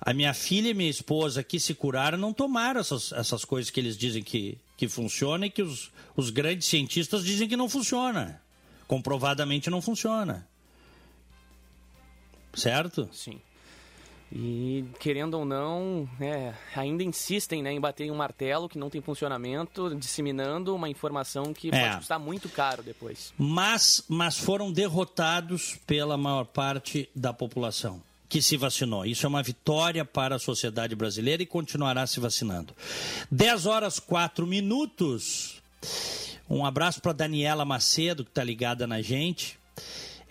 A minha filha e minha esposa que se curaram não tomaram essas, essas coisas que eles dizem que, que funcionam e que os, os grandes cientistas dizem que não funciona. Comprovadamente não funciona. Certo? Sim. E querendo ou não, é, ainda insistem né, em bater em um martelo que não tem funcionamento, disseminando uma informação que É. pode custar muito caro depois. mas, mas foram derrotados pela maior parte da população que se vacinou. Isso é uma vitória para a sociedade brasileira e continuará se vacinando. 10 horas 4 minutos. Um abraço para Daniela Macedo, que está ligada na gente.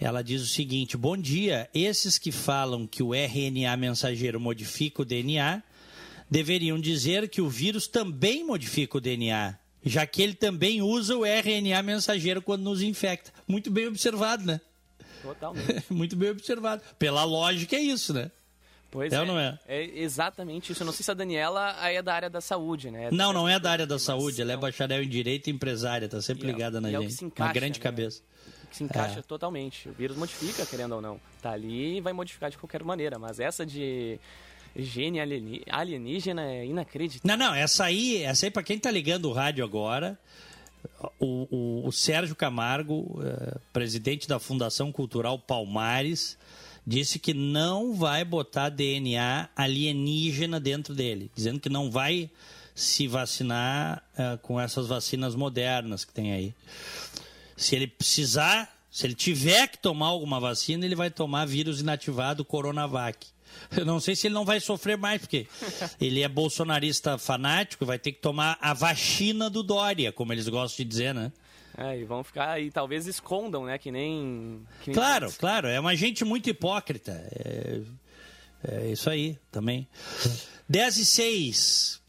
Ela diz o seguinte: Bom dia. Esses que falam que o RNA mensageiro modifica o DNA deveriam dizer que o vírus também modifica o DNA, já que ele também usa o RNA mensageiro quando nos infecta. Muito bem observado, né? Totalmente. [LAUGHS] Muito bem observado. Pela lógica, é isso, né? Pois É ou não é? É exatamente isso. Eu não sei se a Daniela é da área da saúde, né? Não, não é da área da saúde. Ela é bacharel em Direito e empresária. Tá sempre E é- ligada na é que gente. Uma encaixa, grande né? cabeça. Que se encaixa É. totalmente. O vírus modifica, querendo ou não. Tá ali e vai modificar de qualquer maneira. Mas essa de gene alienígena é inacreditável. Não, não, essa aí, essa aí para quem tá ligando o rádio agora, o, o- o Sérgio Camargo, eh, presidente da Fundação Cultural Palmares, disse que não vai botar DNA alienígena dentro dele, dizendo que não vai se vacinar eh, com essas vacinas modernas que tem aí. Se ele precisar, se ele tiver que tomar alguma vacina, ele vai tomar vírus inativado Coronavac. Eu não sei se ele não vai sofrer mais, porque [LAUGHS] ele é bolsonarista fanático, vai ter que tomar a vacina do Dória, como eles gostam de dizer, né? É, e vão ficar e talvez escondam, né? Que nem. que nem Claro, claro, é uma gente muito hipócrita. É, é isso aí também. 10 e 6,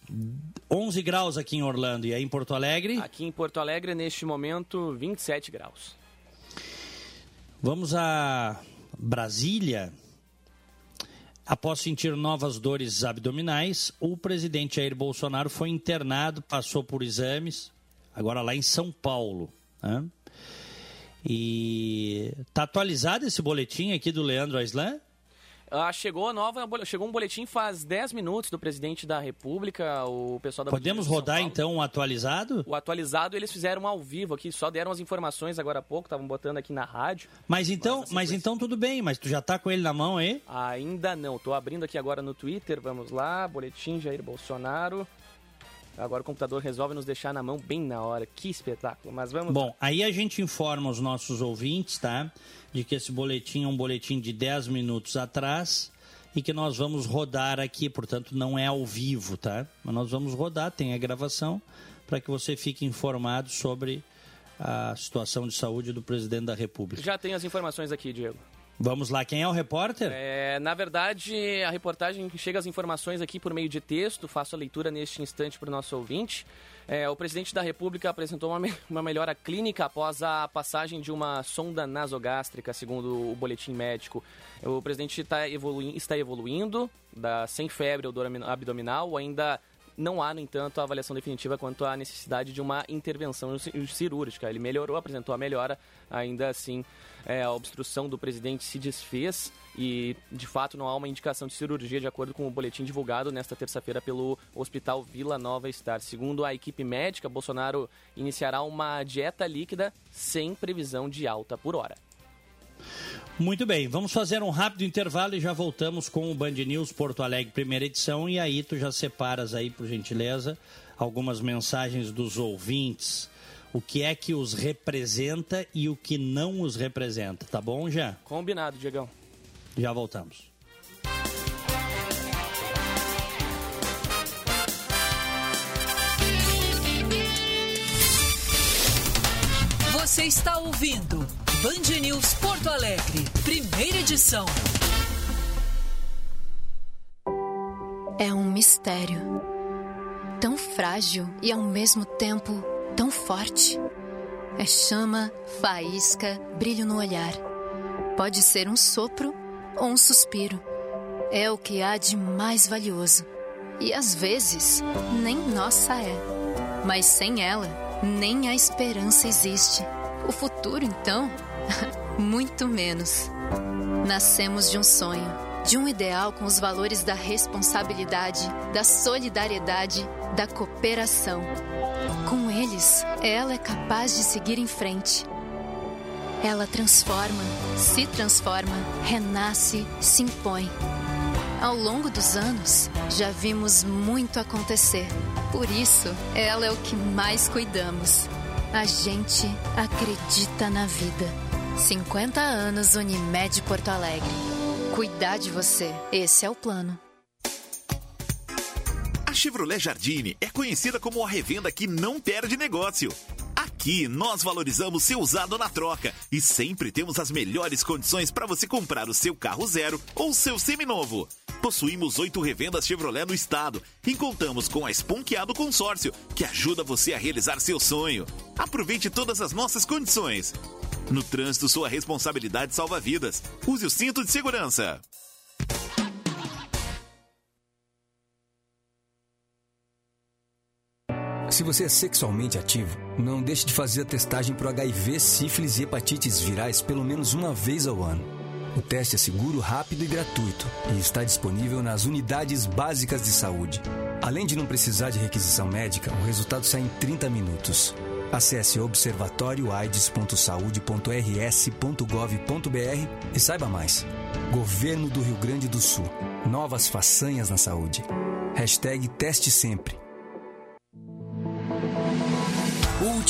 11 graus aqui em Orlando e aí em Porto Alegre. Aqui em Porto Alegre, neste momento, 27 graus. Vamos a Brasília. Após sentir novas dores abdominais, o presidente Jair Bolsonaro foi internado, passou por exames, agora lá em São Paulo. né? E tá atualizado esse boletim aqui do Leandro Aislan? Ah, chegou a nova, chegou um boletim faz 10 minutos do presidente da República, o pessoal da Podemos rodar então um atualizado? O atualizado eles fizeram ao vivo aqui, só deram as informações agora há pouco, estavam botando aqui na rádio. Mas então, Mas a mas então tudo bem, mas tu já tá com ele na mão aí? Ainda não, tô abrindo aqui agora no Twitter, vamos lá, boletim Jair Bolsonaro. Agora o computador resolve nos deixar na mão bem na hora, que espetáculo, mas vamos Bom, aí a gente informa os nossos ouvintes, tá? De que esse boletim é um boletim de 10 minutos atrás e que nós vamos rodar aqui, portanto não é ao vivo, tá? Mas nós vamos rodar, tem a gravação, para que você fique informado sobre a situação de saúde do presidente da República. Já tenho as informações aqui, Diego. Vamos lá, quem é o repórter? É, na verdade, a reportagem chega as informações aqui por meio de texto, faço a leitura neste instante para o nosso ouvinte. É, o presidente da República apresentou uma, me [LAUGHS] uma melhora clínica após a passagem de uma sonda nasogástrica, segundo o boletim médico. O presidente tá evolu está evoluindo, da, sem febre ou dor abdominal, ainda não há, no entanto, a avaliação definitiva quanto à necessidade de uma intervenção cirúrgica. Ele melhorou, apresentou a melhora, ainda assim é, a obstrução do presidente se desfez e, de fato, não há uma indicação de cirurgia, de acordo com o boletim divulgado nesta terça-feira pelo Hospital Vila Nova Star. Segundo a equipe médica, Bolsonaro iniciará uma dieta líquida sem previsão de alta por hora. Muito bem, vamos fazer um rápido intervalo e já voltamos com o Band News Porto Alegre, primeira edição. E aí tu já separas aí, por gentileza, algumas mensagens dos ouvintes. O que é que os representa e o que não os representa, tá bom, já? Combinado, Diegão. Já voltamos. Você está ouvindo Band News Porto Alegre, primeira edição. É um mistério. Tão frágil e ao mesmo tempo tão forte. É chama, faísca, brilho no olhar. Pode ser um sopro ou um suspiro. É o que há de mais valioso. E às vezes, nem nossa é. Mas sem ela, nem a esperança existe. O futuro, então, [LAUGHS] muito menos. Nascemos de um sonho, de um ideal com os valores da responsabilidade, da solidariedade, da cooperação. Com eles, ela é capaz de seguir em frente. Ela transforma, se transforma, renasce, se impõe. Ao longo dos anos, já vimos muito acontecer. Por isso, ela é o que mais cuidamos. A gente acredita na vida. 50 anos Unimed Porto Alegre. Cuidar de você, esse é o plano. A Chevrolet Jardine é conhecida como a revenda que não perde negócio. Aqui nós valorizamos seu usado na troca e sempre temos as melhores condições para você comprar o seu carro zero ou seu seminovo. Possuímos oito revendas Chevrolet no estado e contamos com a Esponqueado Consórcio, que ajuda você a realizar seu sonho. Aproveite todas as nossas condições. No trânsito, sua responsabilidade salva vidas. Use o cinto de segurança. Se você é sexualmente ativo, não deixe de fazer a testagem para HIV, sífilis e hepatites virais pelo menos uma vez ao ano. O teste é seguro, rápido e gratuito e está disponível nas unidades básicas de saúde. Além de não precisar de requisição médica, o resultado sai em 30 minutos. Acesse observatórioaides.saude.rs.gov.br e saiba mais. Governo do Rio Grande do Sul. Novas façanhas na saúde. Hashtag Teste Sempre.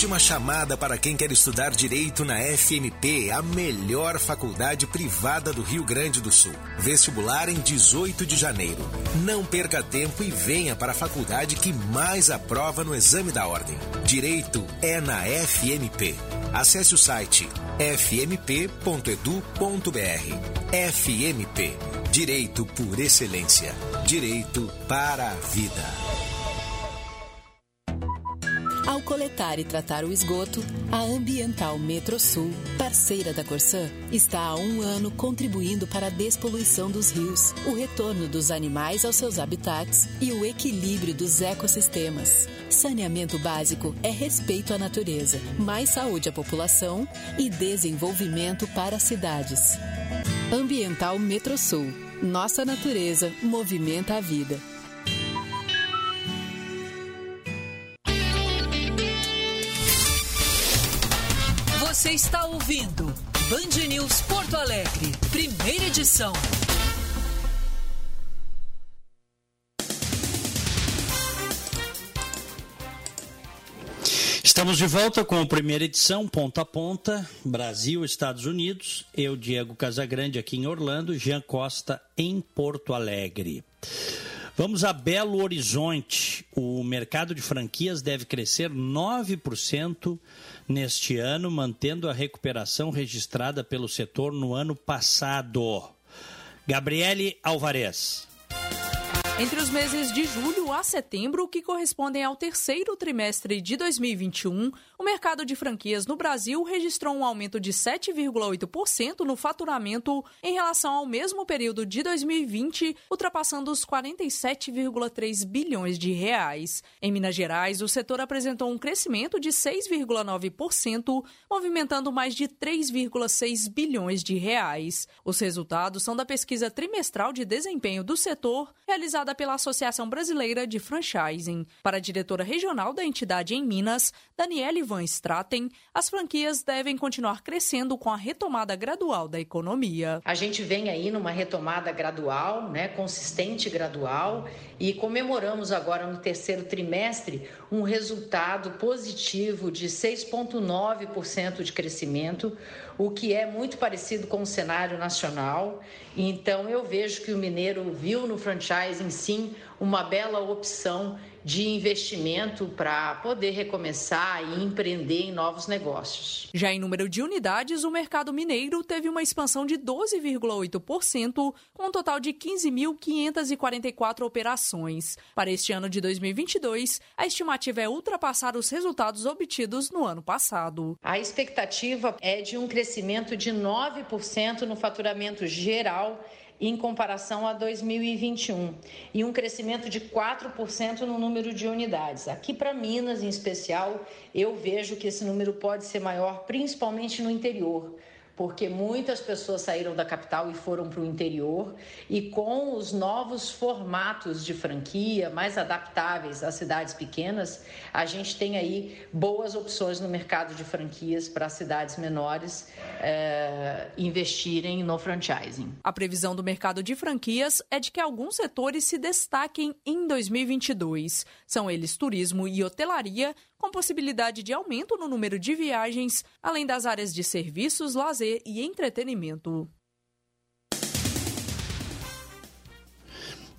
Última chamada para quem quer estudar direito na FMP, a melhor faculdade privada do Rio Grande do Sul. Vestibular em 18 de janeiro. Não perca tempo e venha para a faculdade que mais aprova no exame da ordem. Direito é na FMP. Acesse o site fmp.edu.br. FMP. Direito por excelência. Direito para a vida. Ao coletar e tratar o esgoto, a Ambiental Metrosul, parceira da Corsã, está há um ano contribuindo para a despoluição dos rios, o retorno dos animais aos seus habitats e o equilíbrio dos ecossistemas. Saneamento básico é respeito à natureza, mais saúde à população e desenvolvimento para as cidades. Ambiental Metrosul. Nossa natureza movimenta a vida. Você está ouvindo Band News Porto Alegre, primeira edição. Estamos de volta com a primeira edição, ponta a ponta, Brasil, Estados Unidos. Eu, Diego Casagrande, aqui em Orlando, Jean Costa, em Porto Alegre. Vamos a Belo Horizonte. O mercado de franquias deve crescer 9% neste ano, mantendo a recuperação registrada pelo setor no ano passado. Gabriele Alvarez. Entre os meses de julho a setembro, que correspondem ao terceiro trimestre de 2021, o mercado de franquias no Brasil registrou um aumento de 7,8% no faturamento em relação ao mesmo período de 2020, ultrapassando os 47,3 bilhões de reais. Em Minas Gerais, o setor apresentou um crescimento de 6,9%, movimentando mais de 3,6 bilhões de reais. Os resultados são da pesquisa trimestral de desempenho do setor realizada pela Associação Brasileira de Franchising. Para a diretora regional da entidade em Minas, Daniele Van Straten, as franquias devem continuar crescendo com a retomada gradual da economia. A gente vem aí numa retomada gradual, né, consistente gradual, e comemoramos agora no terceiro trimestre um resultado positivo de 6,9% de crescimento, o que é muito parecido com o cenário nacional. Então, eu vejo que o mineiro viu no franchising, sim, uma bela opção de investimento para poder recomeçar e empreender em novos negócios. Já em número de unidades, o mercado mineiro teve uma expansão de 12,8%, com um total de 15.544 operações. Para este ano de 2022, a estimativa é ultrapassar os resultados obtidos no ano passado. A expectativa é de um crescimento de 9% no faturamento geral em comparação a 2021 e um crescimento de 4% no número de unidades. Aqui para Minas, em especial, eu vejo que esse número pode ser maior, principalmente no interior porque muitas pessoas saíram da capital e foram para o interior, e com os novos formatos de franquia, mais adaptáveis às cidades pequenas, a gente tem aí boas opções no mercado de franquias para cidades menores é, investirem no franchising. A previsão do mercado de franquias é de que alguns setores se destaquem em 2022. São eles turismo e hotelaria, com possibilidade de aumento no número de viagens, além das áreas de serviços, lazer e entretenimento.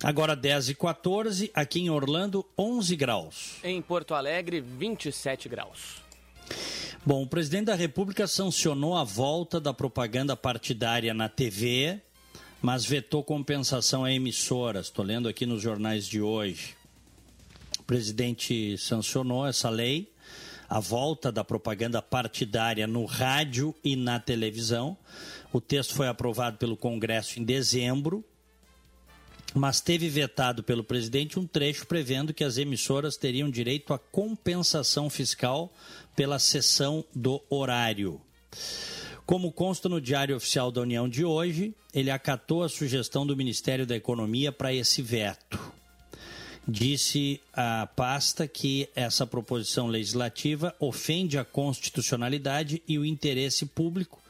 Agora 10 e 14, aqui em Orlando, 11 graus. Em Porto Alegre, 27 graus. Bom, o presidente da República sancionou a volta da propaganda partidária na TV, mas vetou compensação a emissoras. Estou lendo aqui nos jornais de hoje. O presidente sancionou essa lei, a volta da propaganda partidária no rádio e na televisão. O texto foi aprovado pelo Congresso em dezembro, mas teve vetado pelo presidente um trecho prevendo que as emissoras teriam direito à compensação fiscal pela cessão do horário. Como consta no Diário Oficial da União de hoje, ele acatou a sugestão do Ministério da Economia para esse veto disse a pasta que essa proposição legislativa ofende a constitucionalidade e o interesse público,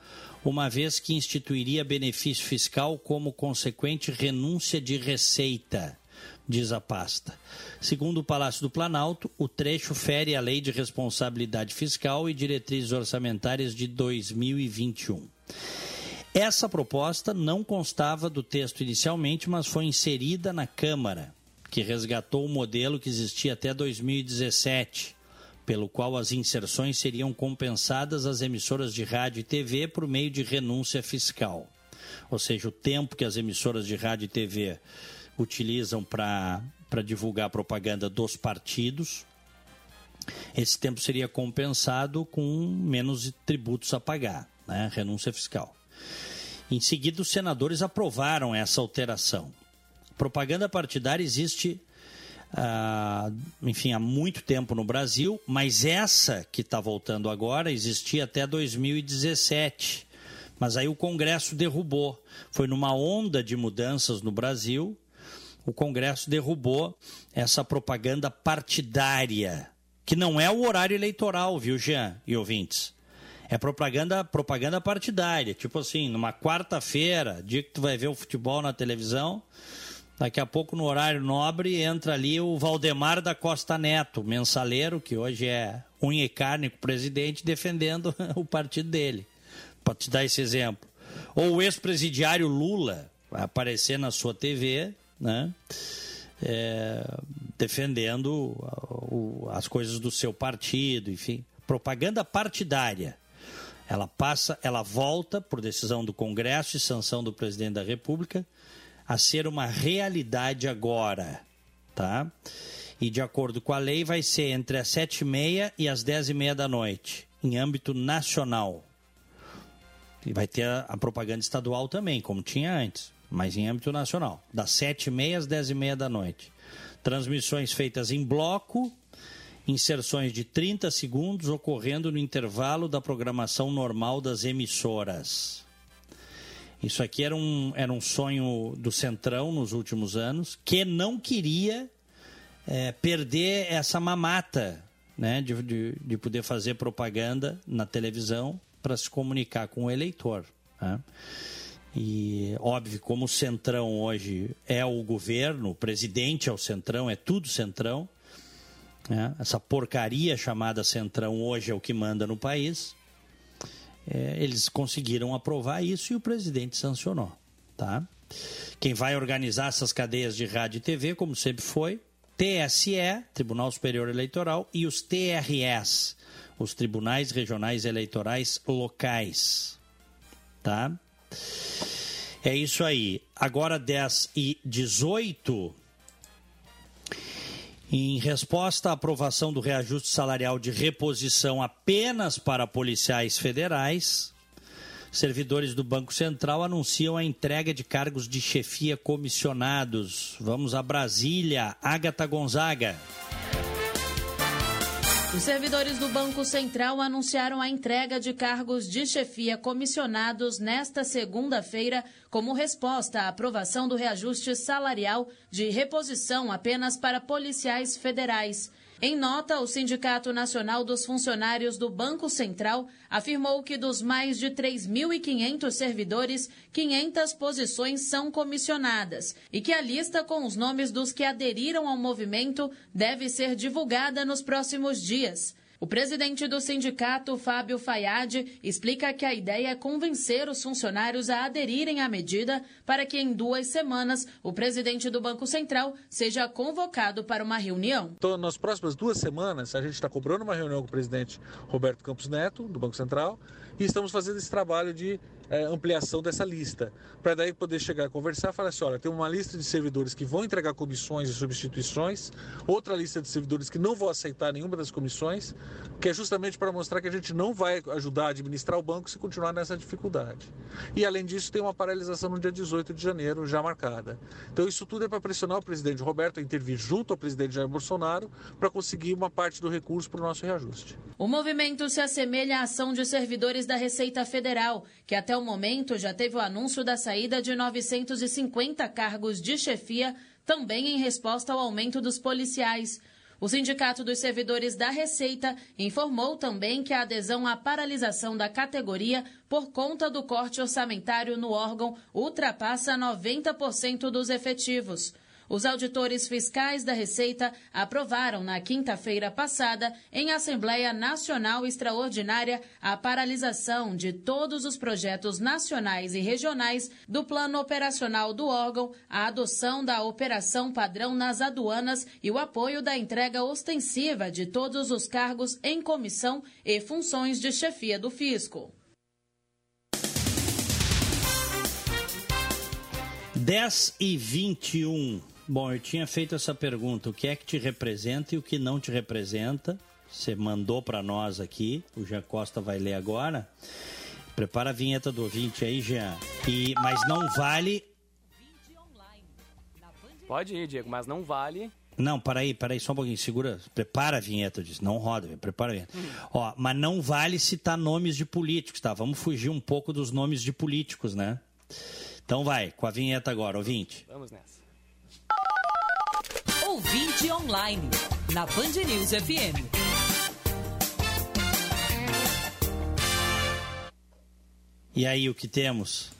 uma vez que instituiria benefício fiscal como consequente renúncia de receita, diz a pasta. Segundo o Palácio do Planalto, o trecho fere a Lei de Responsabilidade Fiscal e Diretrizes Orçamentárias de 2021. Essa proposta não constava do texto inicialmente, mas foi inserida na Câmara que resgatou o modelo que existia até 2017, pelo qual as inserções seriam compensadas às emissoras de rádio e TV por meio de renúncia fiscal. Ou seja, o tempo que as emissoras de rádio e TV utilizam para divulgar propaganda dos partidos, esse tempo seria compensado com menos tributos a pagar, né? renúncia fiscal. Em seguida, os senadores aprovaram essa alteração. Propaganda partidária existe, uh, enfim, há muito tempo no Brasil, mas essa que está voltando agora existia até 2017. Mas aí o Congresso derrubou. Foi numa onda de mudanças no Brasil, o Congresso derrubou essa propaganda partidária, que não é o horário eleitoral, viu, Jean e ouvintes? É propaganda, propaganda partidária. Tipo assim, numa quarta-feira, dia que tu vai ver o futebol na televisão, Daqui a pouco, no horário nobre, entra ali o Valdemar da Costa Neto, mensaleiro, que hoje é unha e carne com o presidente, defendendo [LAUGHS] o partido dele. Para te dar esse exemplo. Ou o ex-presidiário Lula vai aparecer na sua TV, né? é, defendendo as coisas do seu partido, enfim, propaganda partidária. Ela passa, ela volta por decisão do Congresso e sanção do presidente da República a ser uma realidade agora, tá? E de acordo com a lei vai ser entre as sete e meia as dez e meia da noite, em âmbito nacional. E vai ter a, a propaganda estadual também, como tinha antes, mas em âmbito nacional, das sete e meia às dez e meia da noite. Transmissões feitas em bloco, inserções de 30 segundos ocorrendo no intervalo da programação normal das emissoras. Isso aqui era um, era um sonho do Centrão nos últimos anos, que não queria é, perder essa mamata né, de, de, de, poder fazer propaganda na televisão para se comunicar com o eleitor. Né? E óbvio, como o Centrão hoje é o governo, o presidente é o Centrão, é tudo Centrão. Né? Essa porcaria chamada Centrão hoje é o que manda no país. É, eles conseguiram aprovar isso e o presidente sancionou. Tá? Quem vai organizar essas cadeias de rádio e TV, como sempre foi, TSE, Tribunal Superior Eleitoral, e os TRS, os Tribunais Regionais Eleitorais Locais. Tá? É isso aí. Agora 10 e 18. Em resposta à aprovação do reajuste salarial de reposição apenas para policiais federais, servidores do Banco Central anunciam a entrega de cargos de chefia comissionados. Vamos a Brasília. Agatha Gonzaga. Os servidores do Banco Central anunciaram a entrega de cargos de chefia comissionados nesta segunda-feira, como resposta à aprovação do reajuste salarial de reposição apenas para policiais federais. Em nota, o Sindicato Nacional dos Funcionários do Banco Central afirmou que dos mais de 3.500 servidores, 500 posições são comissionadas e que a lista com os nomes dos que aderiram ao movimento deve ser divulgada nos próximos dias. O presidente do sindicato, Fábio Fayad, explica que a ideia é convencer os funcionários a aderirem à medida para que em duas semanas o presidente do Banco Central seja convocado para uma reunião. Então, nas próximas duas semanas, a gente está cobrando uma reunião com o presidente Roberto Campos Neto, do Banco Central, e estamos fazendo esse trabalho de é, ampliação dessa lista, para daí poder chegar a conversar e falar assim, olha, tem uma lista de servidores que vão entregar comissões e substituições, outra lista de servidores que não vão aceitar nenhuma das comissões, que é justamente para mostrar que a gente não vai ajudar a administrar o banco se continuar nessa dificuldade. E além disso, tem uma paralisação no dia 18 de janeiro já marcada. Então isso tudo é para pressionar o presidente Roberto a intervir junto ao presidente Jair Bolsonaro para conseguir uma parte do recurso para o nosso reajuste. O movimento se assemelha à ação de servidores da Receita Federal, que até o momento já teve o anúncio da saída de 950 cargos de chefia, também em resposta ao aumento dos policiais. O Sindicato dos Servidores da Receita informou também que a adesão à paralisação da categoria por conta do corte orçamentário no órgão ultrapassa 90% dos efetivos. Os auditores fiscais da Receita aprovaram na quinta-feira passada, em Assembleia Nacional Extraordinária, a paralisação de todos os projetos nacionais e regionais do plano operacional do órgão, a adoção da operação padrão nas aduanas e o apoio da entrega ostensiva de todos os cargos em comissão e funções de chefia do fisco. 10 e 21. Bom, eu tinha feito essa pergunta: o que é que te representa e o que não te representa? Você mandou para nós aqui, o Jean Costa vai ler agora. Prepara a vinheta do ouvinte aí, Jean. E, mas não vale. Pode ir, Diego, mas não vale. Não, para aí, para aí, só um pouquinho. Segura, prepara a vinheta, eu disse. Não roda, prepara a vinheta. Hum. Ó, mas não vale citar nomes de políticos, tá? Vamos fugir um pouco dos nomes de políticos, né? Então vai, com a vinheta agora, ouvinte. Vamos nessa. Ouvinte online, na Band News FM. E aí, o que temos?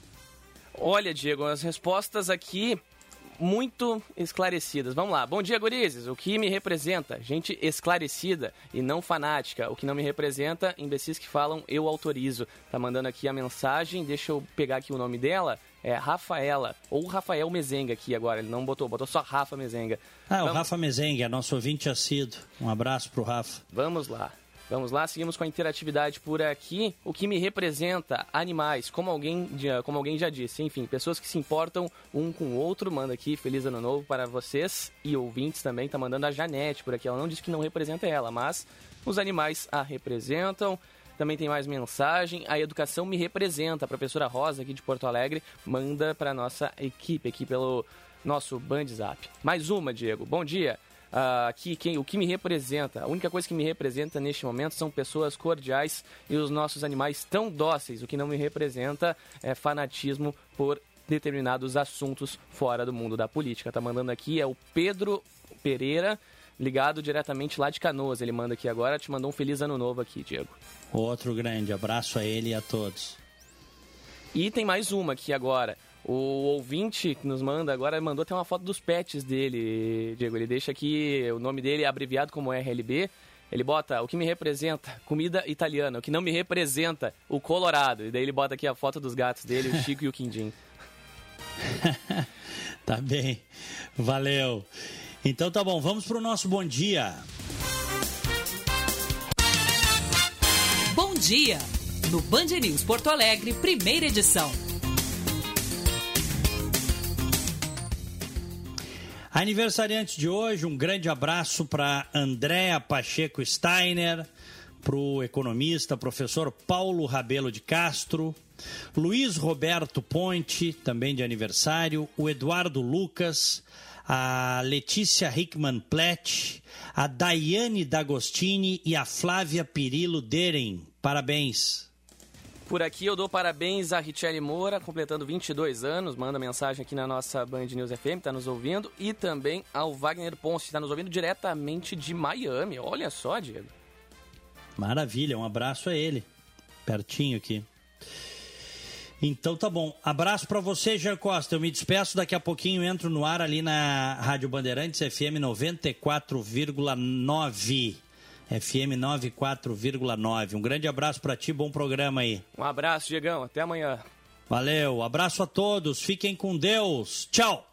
Olha, Diego, as respostas aqui muito esclarecidas. Vamos lá. Bom dia, gurizes. O que me representa? Gente esclarecida e não fanática. O que não me representa, imbecis que falam, eu autorizo. Tá mandando aqui a mensagem, deixa eu pegar aqui o nome dela. É Rafaela, ou Rafael Mezenga aqui agora, ele não botou, botou só Rafa Mezenga. Ah, Vamos... o Rafa Mezenga, nosso ouvinte assíduo. Um abraço pro Rafa. Vamos lá. Vamos lá, seguimos com a interatividade por aqui. O que me representa? Animais, como alguém, como alguém já disse. Enfim, pessoas que se importam um com o outro. Manda aqui, feliz ano novo para vocês e ouvintes também. Tá mandando a Janete por aqui. Ela não disse que não representa ela, mas os animais a representam. Também tem mais mensagem. A educação me representa. A professora Rosa, aqui de Porto Alegre, manda para nossa equipe aqui pelo nosso Band Zap. Mais uma, Diego. Bom dia. Uh, que, quem, o que me representa, a única coisa que me representa neste momento são pessoas cordiais e os nossos animais tão dóceis. O que não me representa é fanatismo por determinados assuntos fora do mundo da política. Tá mandando aqui é o Pedro Pereira, ligado diretamente lá de Canoas. Ele manda aqui agora, te mandou um feliz ano novo aqui, Diego. Outro grande abraço a ele e a todos. E tem mais uma aqui agora. O ouvinte que nos manda agora mandou até uma foto dos pets dele, Diego. Ele deixa aqui o nome dele abreviado como RLB. Ele bota o que me representa, comida italiana. O que não me representa, o Colorado. E daí ele bota aqui a foto dos gatos dele, o Chico e o Quindim. [LAUGHS] tá bem. Valeu. Então tá bom, vamos pro nosso bom dia. Bom dia. No Band News Porto Alegre, primeira edição. Aniversariante de hoje, um grande abraço para Andréa Pacheco Steiner, para o economista, professor Paulo Rabelo de Castro, Luiz Roberto Ponte, também de aniversário, o Eduardo Lucas, a Letícia Hickman Plett, a Daiane D'Agostini e a Flávia Pirilo Deren. Parabéns. Por aqui eu dou parabéns a Richelle Moura, completando 22 anos, manda mensagem aqui na nossa Band News FM, está nos ouvindo, e também ao Wagner Ponce, está nos ouvindo diretamente de Miami. Olha só, Diego. Maravilha, um abraço a ele, pertinho aqui. Então tá bom. Abraço para você, Jean Costa. Eu me despeço daqui a pouquinho, entro no ar ali na Rádio Bandeirantes FM 94,9. FM 94,9. Um grande abraço para ti, bom programa aí. Um abraço, Diegão, até amanhã. Valeu, abraço a todos, fiquem com Deus. Tchau.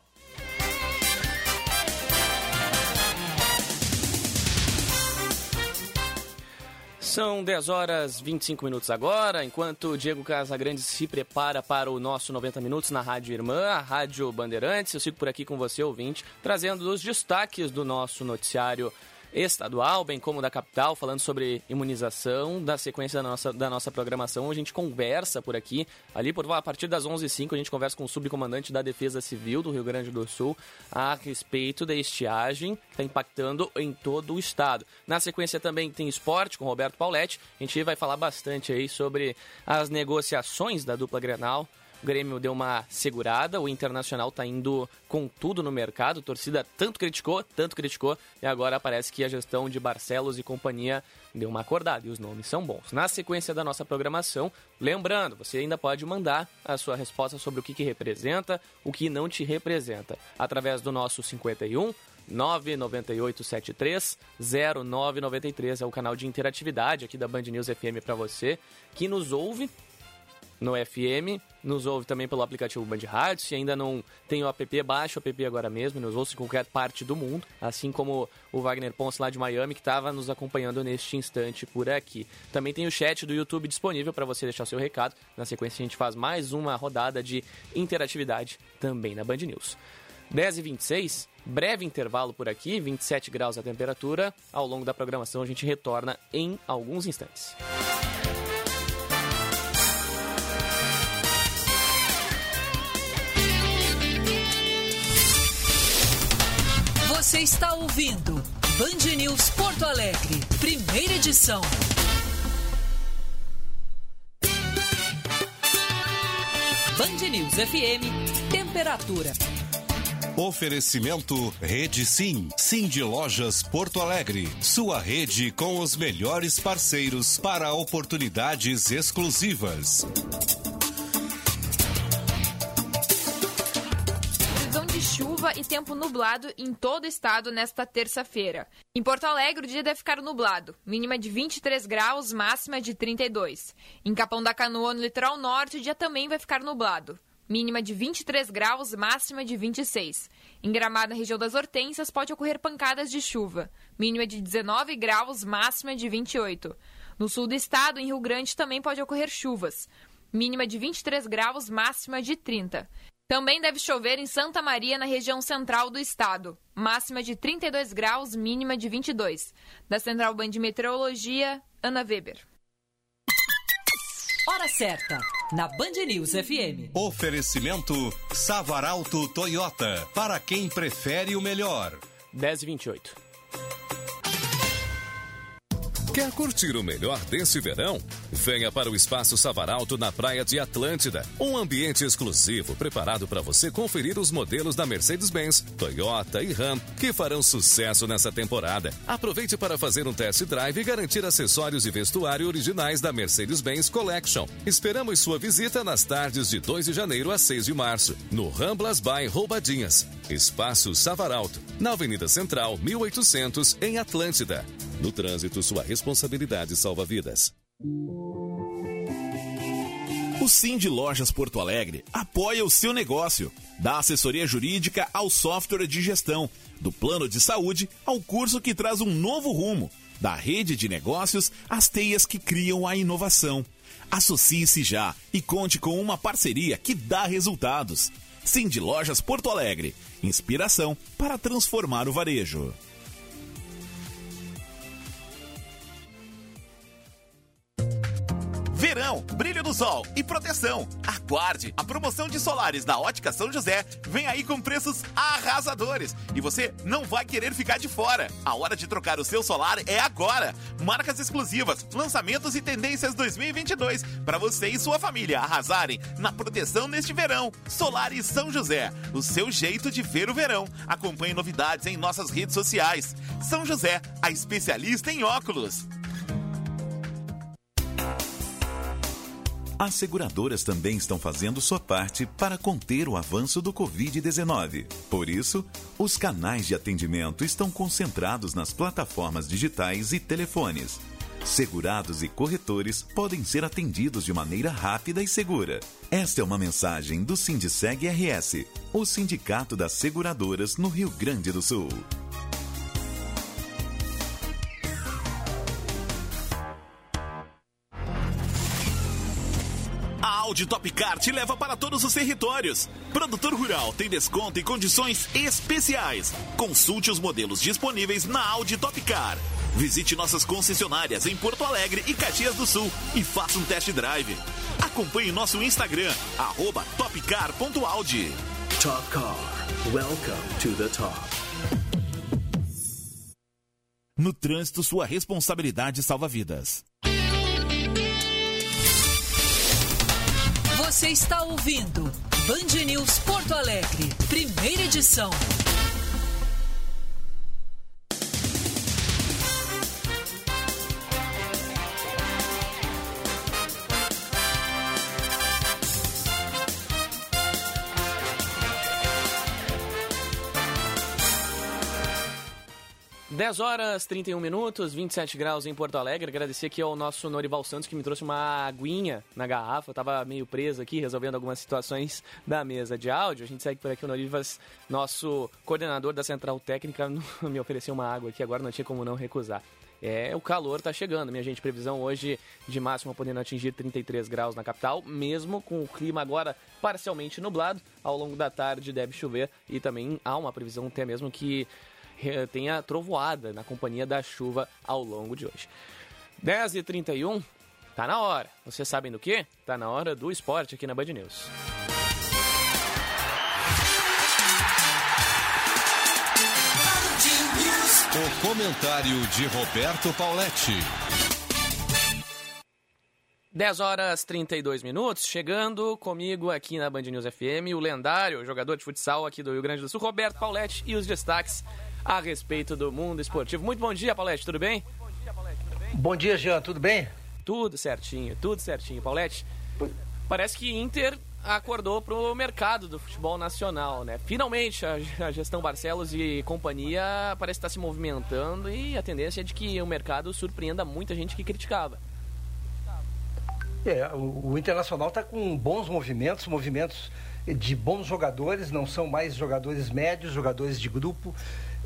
São 10 horas 25 minutos agora, enquanto Diego Casagrande se prepara para o nosso 90 minutos na Rádio Irmã, a Rádio Bandeirantes. Eu sigo por aqui com você, ouvinte, trazendo os destaques do nosso noticiário estadual, bem como da capital, falando sobre imunização, da sequência da nossa, da nossa programação. A gente conversa por aqui, ali por a partir das 11h05, a gente conversa com o subcomandante da Defesa Civil do Rio Grande do Sul a respeito da estiagem que está impactando em todo o estado. Na sequência também tem esporte com Roberto Pauletti. A gente vai falar bastante aí sobre as negociações da dupla Grenal o Grêmio deu uma segurada, o Internacional está indo com tudo no mercado. A torcida tanto criticou, tanto criticou, e agora parece que a gestão de Barcelos e companhia deu uma acordada e os nomes são bons. Na sequência da nossa programação, lembrando, você ainda pode mandar a sua resposta sobre o que, que representa, o que não te representa, através do nosso 51 99873 0993 é o canal de interatividade aqui da Band News FM para você que nos ouve no FM, nos ouve também pelo aplicativo Band Rádio. Se ainda não tem o app, baixa o app agora mesmo, nos ouve em qualquer parte do mundo, assim como o Wagner Ponce lá de Miami, que estava nos acompanhando neste instante por aqui. Também tem o chat do YouTube disponível para você deixar o seu recado. Na sequência, a gente faz mais uma rodada de interatividade também na Band News. 10 e 26 breve intervalo por aqui, 27 graus a temperatura. Ao longo da programação, a gente retorna em alguns instantes. Você está ouvindo Band News Porto Alegre, primeira edição. Band News FM, temperatura. Oferecimento Rede Sim, Sim de Lojas Porto Alegre. Sua rede com os melhores parceiros para oportunidades exclusivas. Chuva e tempo nublado em todo o estado nesta terça-feira. Em Porto Alegre, o dia deve ficar nublado, mínima de 23 graus, máxima de 32. Em Capão da Canoa, no litoral norte, o dia também vai ficar nublado, mínima de 23 graus, máxima de 26. Em Gramado, na região das Hortênsias, pode ocorrer pancadas de chuva, mínima de 19 graus, máxima de 28. No sul do estado, em Rio Grande, também pode ocorrer chuvas, mínima de 23 graus, máxima de 30. Também deve chover em Santa Maria, na região central do estado. Máxima de 32 graus, mínima de 22. Da Central Band de Meteorologia, Ana Weber. Hora certa, na Band News FM. Oferecimento Savaralto Toyota, para quem prefere o melhor. 10 e 28. Quer curtir o melhor desse verão? Venha para o Espaço Savaralto na Praia de Atlântida. Um ambiente exclusivo preparado para você conferir os modelos da Mercedes-Benz, Toyota e Ram que farão sucesso nessa temporada. Aproveite para fazer um test drive e garantir acessórios e vestuário originais da Mercedes-Benz Collection. Esperamos sua visita nas tardes de 2 de janeiro a 6 de março, no Ramblas by Roubadinhas. Espaço Savaralto, na Avenida Central, 1800, em Atlântida. No trânsito, sua responsabilidade salva vidas. O Sim de Lojas Porto Alegre apoia o seu negócio, dá assessoria jurídica ao software de gestão, do plano de saúde ao curso que traz um novo rumo, da rede de negócios às teias que criam a inovação. Associe-se já e conte com uma parceria que dá resultados. Sim de Lojas Porto Alegre, inspiração para transformar o varejo. Verão, brilho do sol e proteção. Aguarde! A promoção de solares da Ótica São José vem aí com preços arrasadores e você não vai querer ficar de fora. A hora de trocar o seu solar é agora. Marcas exclusivas, lançamentos e tendências 2022 para você e sua família arrasarem na proteção neste verão. Solares São José, o seu jeito de ver o verão. Acompanhe novidades em nossas redes sociais. São José, a especialista em óculos. As seguradoras também estão fazendo sua parte para conter o avanço do Covid-19. Por isso, os canais de atendimento estão concentrados nas plataformas digitais e telefones. Segurados e corretores podem ser atendidos de maneira rápida e segura. Esta é uma mensagem do Sindiceg RS, o Sindicato das Seguradoras no Rio Grande do Sul. Audi Top Car te leva para todos os territórios. Produtor Rural tem desconto e condições especiais. Consulte os modelos disponíveis na Audi Top Car. Visite nossas concessionárias em Porto Alegre e Caxias do Sul e faça um test drive. Acompanhe nosso Instagram, arroba topcar.audi. Top Car. Welcome to the top. No trânsito, sua responsabilidade salva vidas. Você está ouvindo Band News Porto Alegre, primeira edição. Dez horas, 31 minutos, 27 graus em Porto Alegre. Agradecer aqui ao nosso Norival Santos que me trouxe uma aguinha na garrafa. Eu tava meio preso aqui, resolvendo algumas situações da mesa de áudio. A gente segue por aqui o Norivas, nosso coordenador da Central Técnica, [LAUGHS] me ofereceu uma água aqui, agora não tinha como não recusar. É, o calor tá chegando, minha gente. Previsão hoje de máxima podendo atingir 33 graus na capital, mesmo com o clima agora parcialmente nublado. Ao longo da tarde deve chover e também há uma previsão até mesmo que [LAUGHS] tenha trovoada na companhia da chuva ao longo de hoje. 10h31, tá na hora. Vocês sabem do que? Tá na hora do esporte aqui na Band News. O comentário de Roberto Pauletti. 10 horas 32 minutos, chegando comigo aqui na Band News FM, o lendário jogador de futsal aqui do Rio Grande do Sul, Roberto Pauletti, e os destaques a respeito do mundo esportivo. Muito bom dia, Paulette, tudo bem? Bom dia, Jean, tudo bem? Tudo certinho, tudo certinho. Paulette, parece que Inter acordou para o mercado do futebol nacional, né? Finalmente a, gestão Barcelos e companhia parece estar se movimentando e a tendência é de que o mercado surpreenda muita gente que criticava. É, o, o Internacional está com bons movimentos, movimentos de bons jogadores, não são mais jogadores médios, jogadores de grupo.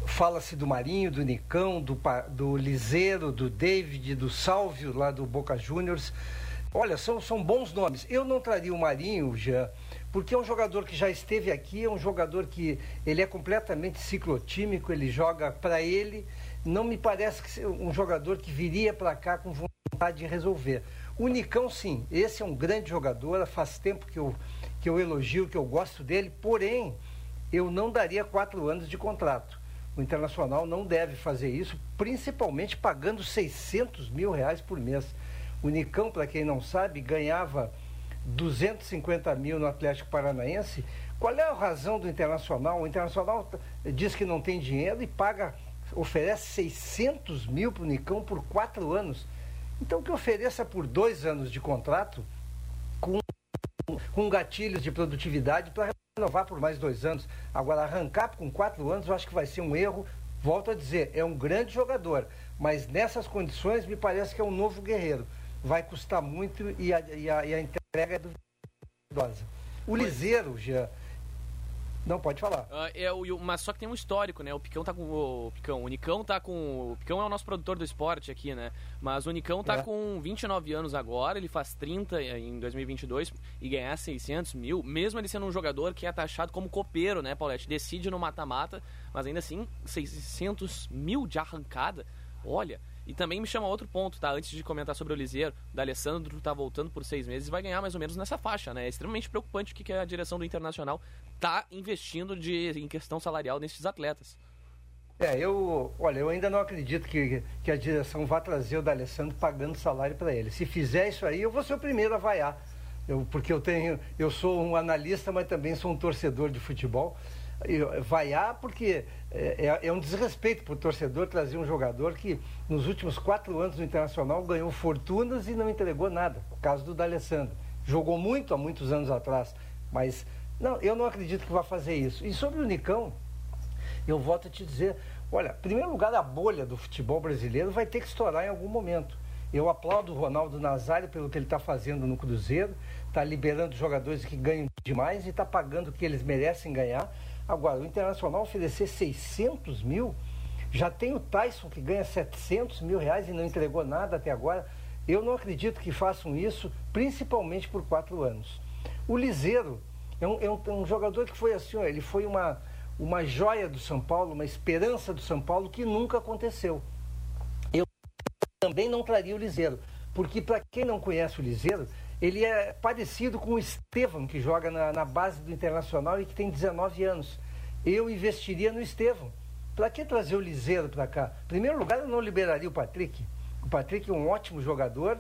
Fala-se do Marinho, do Nicão, do, do Liseiro, do David, do Salvio, lá do Boca Juniors. Olha, são, são bons nomes. Eu não traria o Marinho, já, porque é um jogador que já esteve aqui, é um jogador que ele é completamente ciclotímico, ele joga para ele. Não me parece que um jogador que viria para cá com vontade de resolver. O Nicão, sim, esse é um grande jogador, faz tempo que eu, que eu elogio, que eu gosto dele, porém, eu não daria quatro anos de contrato. O Internacional não deve fazer isso, principalmente pagando 600 mil reais por mês. O Nicão, para quem não sabe, ganhava 250 mil no Atlético Paranaense. Qual é a razão do Internacional? O Internacional diz que não tem dinheiro e paga, oferece 600 mil para o Nicão por quatro anos. Então, que ofereça por dois anos de contrato com, com gatilhos de produtividade para renovar por mais dois anos. Agora, arrancar com quatro anos, eu acho que vai ser um erro. Volto a dizer, é um grande jogador, mas nessas condições me parece que é um novo guerreiro. Vai custar muito e a, e a, e a entrega é duvidosa. O Liseiro, já não, pode falar. Uh, é, o, mas só que tem um histórico, né? O Picão tá com. O Picão, o Nicão tá com. O Picão é o nosso produtor do esporte aqui, né? Mas o Nicão tá é. com 29 anos agora, ele faz 30 em 2022 e ganhar 600 mil, mesmo ele sendo um jogador que é taxado como copeiro, né, Paulette? Decide no mata-mata, mas ainda assim, 600 mil de arrancada. Olha, e também me chama outro ponto, tá? Antes de comentar sobre o Liseiro, da Alessandro tá voltando por seis meses e vai ganhar mais ou menos nessa faixa, né? É extremamente preocupante o que a direção do Internacional tá investindo de, em questão salarial nesses atletas. É, eu, olha, eu ainda não acredito que, que a direção vá trazer o D'Alessandro pagando salário para ele. Se fizer isso aí, eu vou ser o primeiro a vaiar. Eu, porque eu tenho, eu sou um analista, mas também sou um torcedor de futebol vaiar porque é, é, é um desrespeito para o torcedor trazer um jogador que nos últimos quatro anos no Internacional ganhou fortunas e não entregou nada. O caso do D'Alessandro. Jogou muito há muitos anos atrás, mas não, eu não acredito que vá fazer isso. E sobre o Nicão, eu volto a te dizer, olha, em primeiro lugar, a bolha do futebol brasileiro vai ter que estourar em algum momento. Eu aplaudo o Ronaldo Nazário pelo que ele está fazendo no Cruzeiro, está liberando jogadores que ganham demais e está pagando o que eles merecem ganhar. Agora, o Internacional oferecer 600 mil, já tem o Tyson que ganha 700 mil reais e não entregou nada até agora. Eu não acredito que façam isso, principalmente por quatro anos. O Liseiro é um, é um, é um jogador que foi assim, ó, ele foi uma, uma joia do São Paulo, uma esperança do São Paulo que nunca aconteceu. Eu também não traria o Liseiro, porque para quem não conhece o Liseiro, ele é parecido com o Estevam, que joga na, na base do Internacional e que tem 19 anos. Eu investiria no Estevam. Para que trazer o Liseiro para cá? Em primeiro lugar, eu não liberaria o Patrick. O Patrick é um ótimo jogador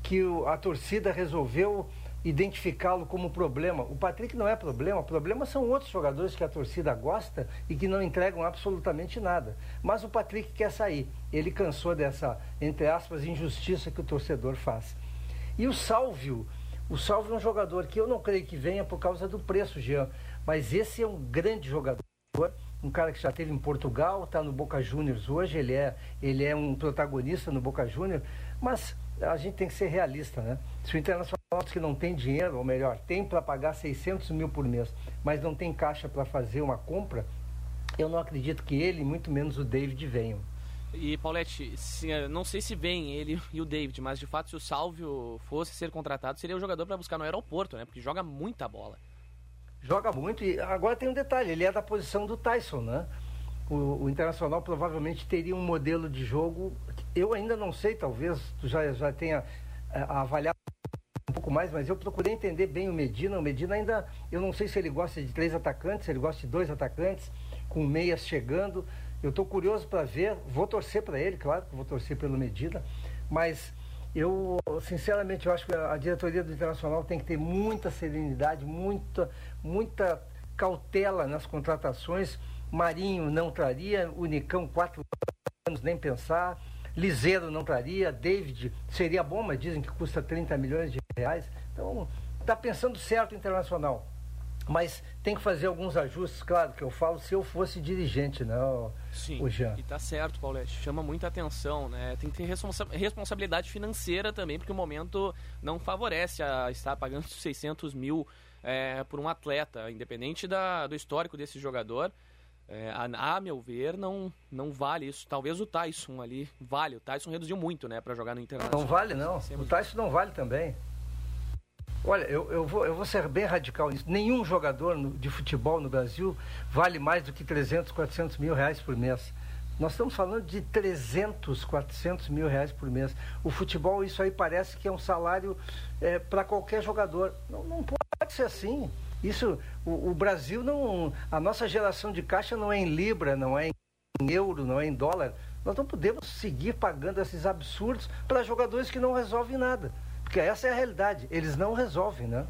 que a torcida resolveu identificá-lo como problema. O Patrick não é problema, problema são outros jogadores que a torcida gosta e que não entregam absolutamente nada. Mas o Patrick quer sair. Ele cansou dessa, entre aspas, injustiça que o torcedor faz. E o Sálvio, o Sálvio é um jogador que eu não creio que venha por causa do preço, Jean, mas esse é um grande jogador, um cara que já esteve em Portugal, está no Boca Juniors hoje, ele é, ele é um protagonista no Boca Juniors, mas a gente tem que ser realista, né? Se o Internacional que não tem dinheiro, ou melhor, tem para pagar 600 mil por mês, mas não tem caixa para fazer uma compra, eu não acredito que ele, muito menos o David, venham. E, Paulette, eh, não sei se vem ele [LAUGHS] e o David, mas de fato, se o Salvio fosse ser contratado, seria o jogador para buscar no aeroporto, né? Porque joga muita bola. Joga muito e agora tem um detalhe, ele é da posição do Tyson, né? O, o Internacional provavelmente teria um modelo de jogo, eu ainda não sei, talvez tu já, já tenha é, avaliado um pouco mais, mas eu procurei entender bem o Medina. O Medina ainda, eu não sei se ele gosta de três atacantes, se ele gosta de dois atacantes, com meias chegando. Eu estou curioso para ver, vou torcer para ele, claro, vou torcer pelo Medina, mas eu, sinceramente, eu acho que a diretoria do Internacional tem que ter muita serenidade, muita, muita cautela nas contratações. Marinho não traria, Unicão quatro anos nem pensar, Liseiro não traria, David seria bom, mas dizem que custa 30 milhões de reais. Então, tá pensando certo internacional. Mas tem que fazer alguns ajustes, claro, que eu falo se eu fosse dirigente, né, o, Sim, o Jean. e tá certo, Paulette. Chama muita atenção, né? Tem que ter responsa responsabilidade financeira também, porque o momento não favorece a estar pagando [LAUGHS] 600 mil é, por um atleta, independente da, do histórico desse jogador. É, a, a, meu ver, não, não vale isso. Talvez o Tyson ali vale. O Tyson reduziu muito, né, para jogar no Internacional. Não vale, não. O Tyson não vale também. Olha, eu, eu, vou, eu vou ser bem radical nisso. Nenhum jogador no, de futebol no Brasil vale mais do que 300, 400 mil reais por mês. Nós estamos falando de 300, 400 mil reais por mês. O futebol, isso aí parece que é um salário é, para qualquer jogador. Não, não pode ser assim. Isso, o, o, Brasil não. A nossa geração de caixa não é em Libra, não é em euro, não é em dólar. Nós não podemos seguir pagando esses absurdos para jogadores que não resolvem nada. Porque essa é a realidade. Eles não resolvem, né?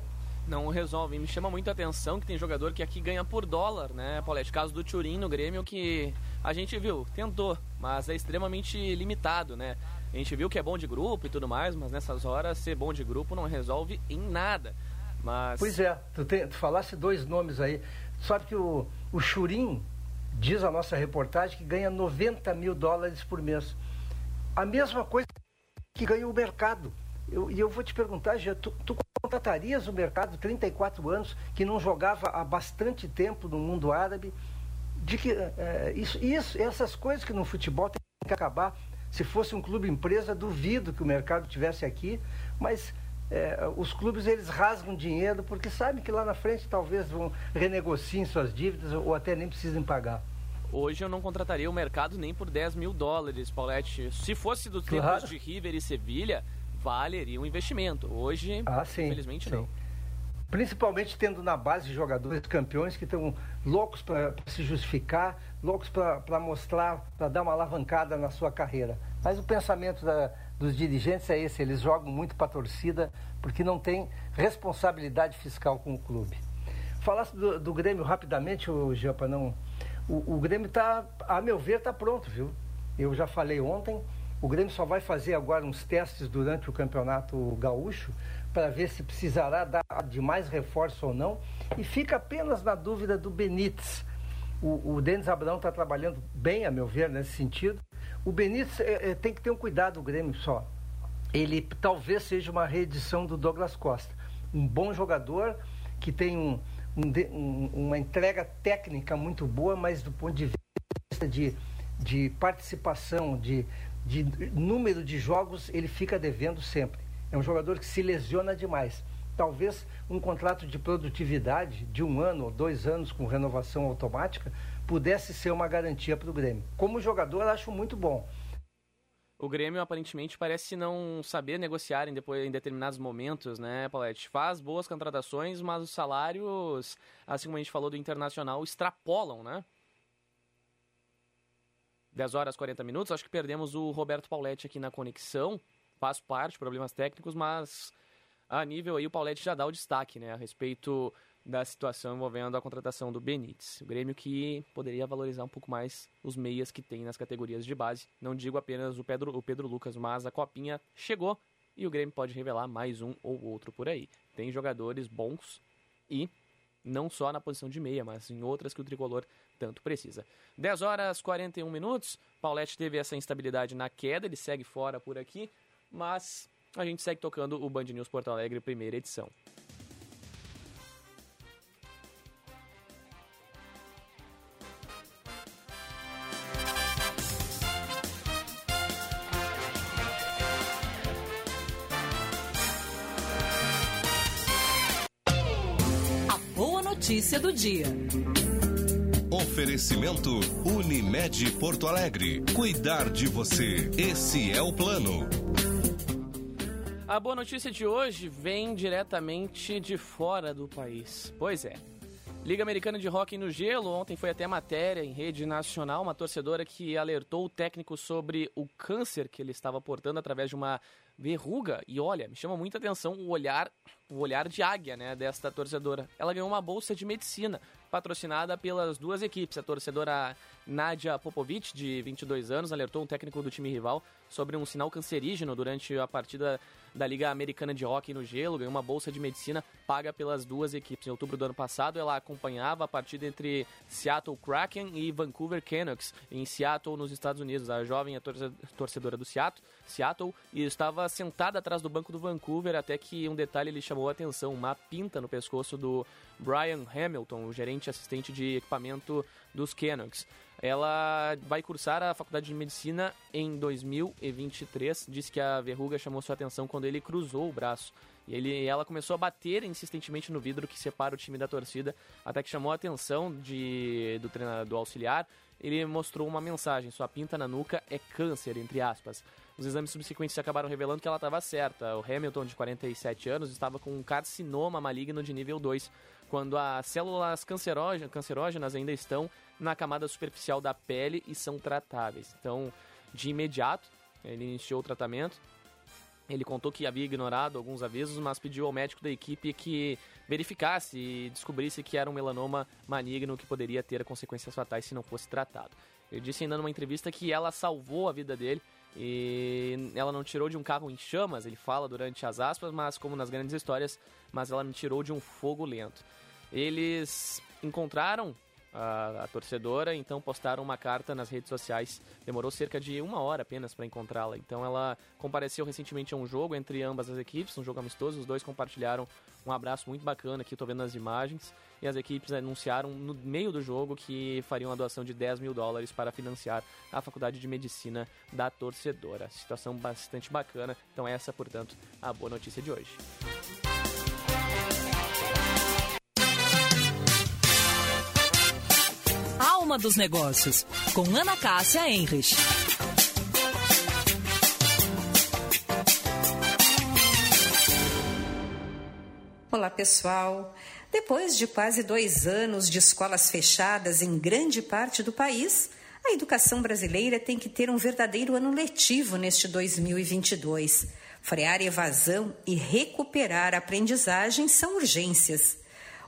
Não resolvem. Me chama muito a atenção que tem jogador que aqui ganha por dólar, né, Paulette? Caso do Turim no Grêmio, que a gente viu, tentou, mas é extremamente limitado, né? A gente viu que é bom de grupo e tudo mais, mas nessas horas ser bom de grupo não resolve em nada. Mas... Pois é, tu, te, tu falasse dois nomes aí. Sabe que o, o Churim, diz a nossa reportagem, que ganha 90 mil dólares por mês. A mesma coisa que ganha o mercado. Eu, e eu vou te perguntar, já, tu, tu contratarias o mercado 34 anos, que não jogava há bastante tempo no mundo árabe? De que é, isso, isso, essas coisas que no futebol tem que acabar. Se fosse um clube empresa, duvido que o mercado tivesse aqui, mas é, os clubes eles rasgam dinheiro porque sabem que lá na frente talvez vão renegociem suas dívidas ou até nem precisem pagar. Hoje eu não contrataria o mercado nem por 10 mil dólares, Paulette. Se fosse dos tempos claro. de River e Sevilha, valeria um investimento. Hoje, ah, sim, infelizmente, sim. não. Principalmente tendo na base jogadores campeões que estão loucos para se justificar, loucos para mostrar, para dar uma alavancada na sua carreira. Mas o pensamento da, dos dirigentes é esse: eles jogam muito para a torcida porque não tem responsabilidade fiscal com o clube. Falasse do, do Grêmio rapidamente, o Jampa, não. O, o Grêmio está, a meu ver, está pronto, viu? Eu já falei ontem, o Grêmio só vai fazer agora uns testes durante o Campeonato Gaúcho para ver se precisará dar de mais reforço ou não. E fica apenas na dúvida do Benítez. O, o Denis Abrão está trabalhando bem, a meu ver, nesse sentido. O Benítez é, é, tem que ter um cuidado, o Grêmio só. Ele talvez seja uma reedição do Douglas Costa. Um bom jogador que tem um, um, uma entrega técnica muito boa, mas do ponto de vista de, de participação, de, de número de jogos, ele fica devendo sempre. É um jogador que se lesiona demais. Talvez um contrato de produtividade de um ano ou dois anos com renovação automática pudesse ser uma garantia para o Grêmio. Como jogador, acho muito bom. O Grêmio aparentemente parece não saber negociar em, depois, em determinados momentos, né, Paulette? Faz boas contratações, mas os salários, assim como a gente falou do Internacional, extrapolam, né? 10 horas 40 minutos. Acho que perdemos o Roberto Pauletti aqui na conexão. Faz parte, problemas técnicos, mas a nível aí o Pauletti já dá o destaque, né, a respeito da situação envolvendo a contratação do Benítez. O Grêmio que poderia valorizar um pouco mais os meias que tem nas categorias de base. Não digo apenas o Pedro, o Pedro Lucas, mas a copinha chegou e o Grêmio pode revelar mais um ou outro por aí. Tem jogadores bons e não só na posição de meia, mas em outras que o tricolor tanto precisa. 10 horas 41 minutos. Paulette teve essa instabilidade na queda, ele segue fora por aqui, mas a gente segue tocando o Band News Porto Alegre, primeira edição. A boa notícia do dia. Oferecimento Unimed Porto Alegre. Cuidar de você. Esse é o plano. A boa notícia de hoje vem diretamente de fora do país. Pois é. Liga Americana de Hockey no Gelo, ontem foi até matéria em rede nacional, uma torcedora que alertou o técnico sobre o câncer que ele estava portando através de uma verruga. E olha, me chama muita atenção o olhar, o olhar de águia, né, desta torcedora. Ela ganhou uma bolsa de medicina patrocinada pelas duas equipes. A torcedora Nadia Popovic, de 22 anos, alertou um técnico do time rival sobre um sinal cancerígeno durante a partida da Liga Americana de Hockey no Gelo, ganhou uma bolsa de medicina paga pelas duas equipes. Em outubro do ano passado, ela acompanhava a partida entre Seattle Kraken e Vancouver Canucks, em Seattle, nos Estados Unidos. A jovem é torcedora do Seattle, Seattle e estava sentada atrás do banco do Vancouver até que um detalhe lhe chamou a atenção, uma pinta no pescoço do Brian Hamilton, o gerente assistente de equipamento dos Canucks. Ela vai cursar a faculdade de medicina em 2023. Diz que a verruga chamou sua atenção quando ele cruzou o braço. E ele, ela começou a bater insistentemente no vidro que separa o time da torcida, até que chamou a atenção de, do treinador do auxiliar. Ele mostrou uma mensagem: sua pinta na nuca é câncer, entre aspas. Os exames subsequentes acabaram revelando que ela estava certa. O Hamilton, de 47 anos, estava com um carcinoma maligno de nível 2, quando as células cancerógenas ainda estão na camada superficial da pele e são tratáveis. Então, de imediato, ele iniciou o tratamento. Ele contou que havia ignorado alguns avisos, mas pediu ao médico da equipe que verificasse e descobrisse que era um melanoma maligno que poderia ter consequências fatais se não fosse tratado. Ele disse ainda numa entrevista que ela salvou a vida dele e ela não tirou de um carro em chamas, ele fala durante as aspas, mas como nas grandes histórias, mas ela me tirou de um fogo lento. Eles encontraram a, a, torcedora, então postaram uma carta nas redes sociais. Demorou cerca de uma hora apenas para encontrá-la. Então ela compareceu recentemente a um jogo entre ambas as equipes, um jogo amistoso. Os dois compartilharam um abraço muito bacana aqui, estou vendo as imagens. E as equipes anunciaram no meio do jogo que fariam a doação de 10 mil dólares para financiar a faculdade de medicina da torcedora. Situação bastante bacana. Então, essa, portanto, a boa notícia de hoje. Dos Negócios, com Ana Cássia Enrich. Olá, pessoal. Depois de quase dois anos de escolas fechadas em grande parte do país, a educação brasileira tem que ter um verdadeiro ano letivo neste 2022. Frear evasão e recuperar aprendizagem são urgências.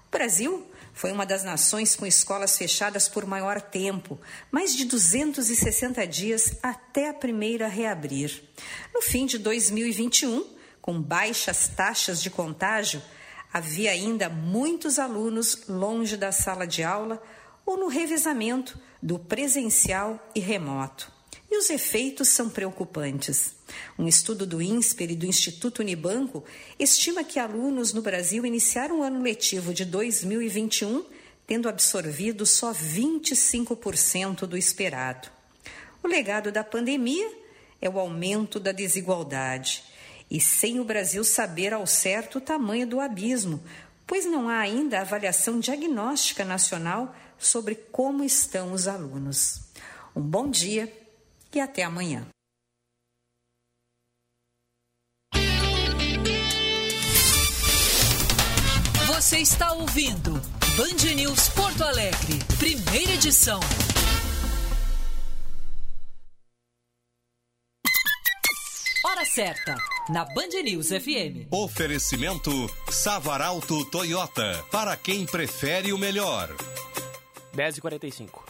O Brasil foi uma das nações com escolas fechadas por maior tempo, mais de 260 dias até a primeira reabrir. No fim de 2021, com baixas taxas de contágio, havia ainda muitos alunos longe da sala de aula ou no revezamento do presencial e remoto. E os efeitos são preocupantes. Um estudo do INSPER e do Instituto Unibanco estima que alunos no Brasil iniciaram o ano letivo de 2021 tendo absorvido só 25% do esperado. O legado da pandemia é o aumento da desigualdade. E sem o Brasil saber ao certo o tamanho do abismo, pois não há ainda avaliação diagnóstica nacional sobre como estão os alunos. Um bom dia e até amanhã. Você está ouvindo Band News Porto Alegre, primeira edição. Hora certa, na Band News FM. Oferecimento Savaralto Toyota, para quem prefere o melhor. 10h45.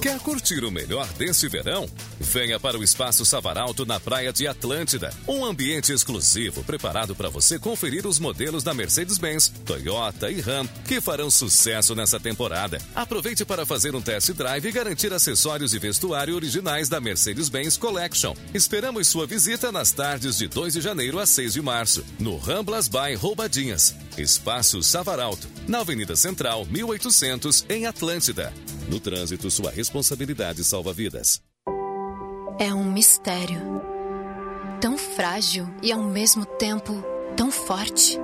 Quer curtir o melhor desse verão? Venha para o Espaço Savaralto na Praia de Atlântida. Um ambiente exclusivo preparado para você conferir os modelos da Mercedes-Benz, Toyota e Ram que farão sucesso nessa temporada. Aproveite para fazer um test drive e garantir acessórios e vestuário originais da Mercedes-Benz Collection. Esperamos sua visita nas tardes de 2 de janeiro a 6 de março, no Ramblas by Roubadinhas. Espaço Savaralto, na Avenida Central, 1800, em Atlântida. No trânsito, sua responsabilidade salva vidas. É um mistério. Tão frágil e ao mesmo tempo tão forte.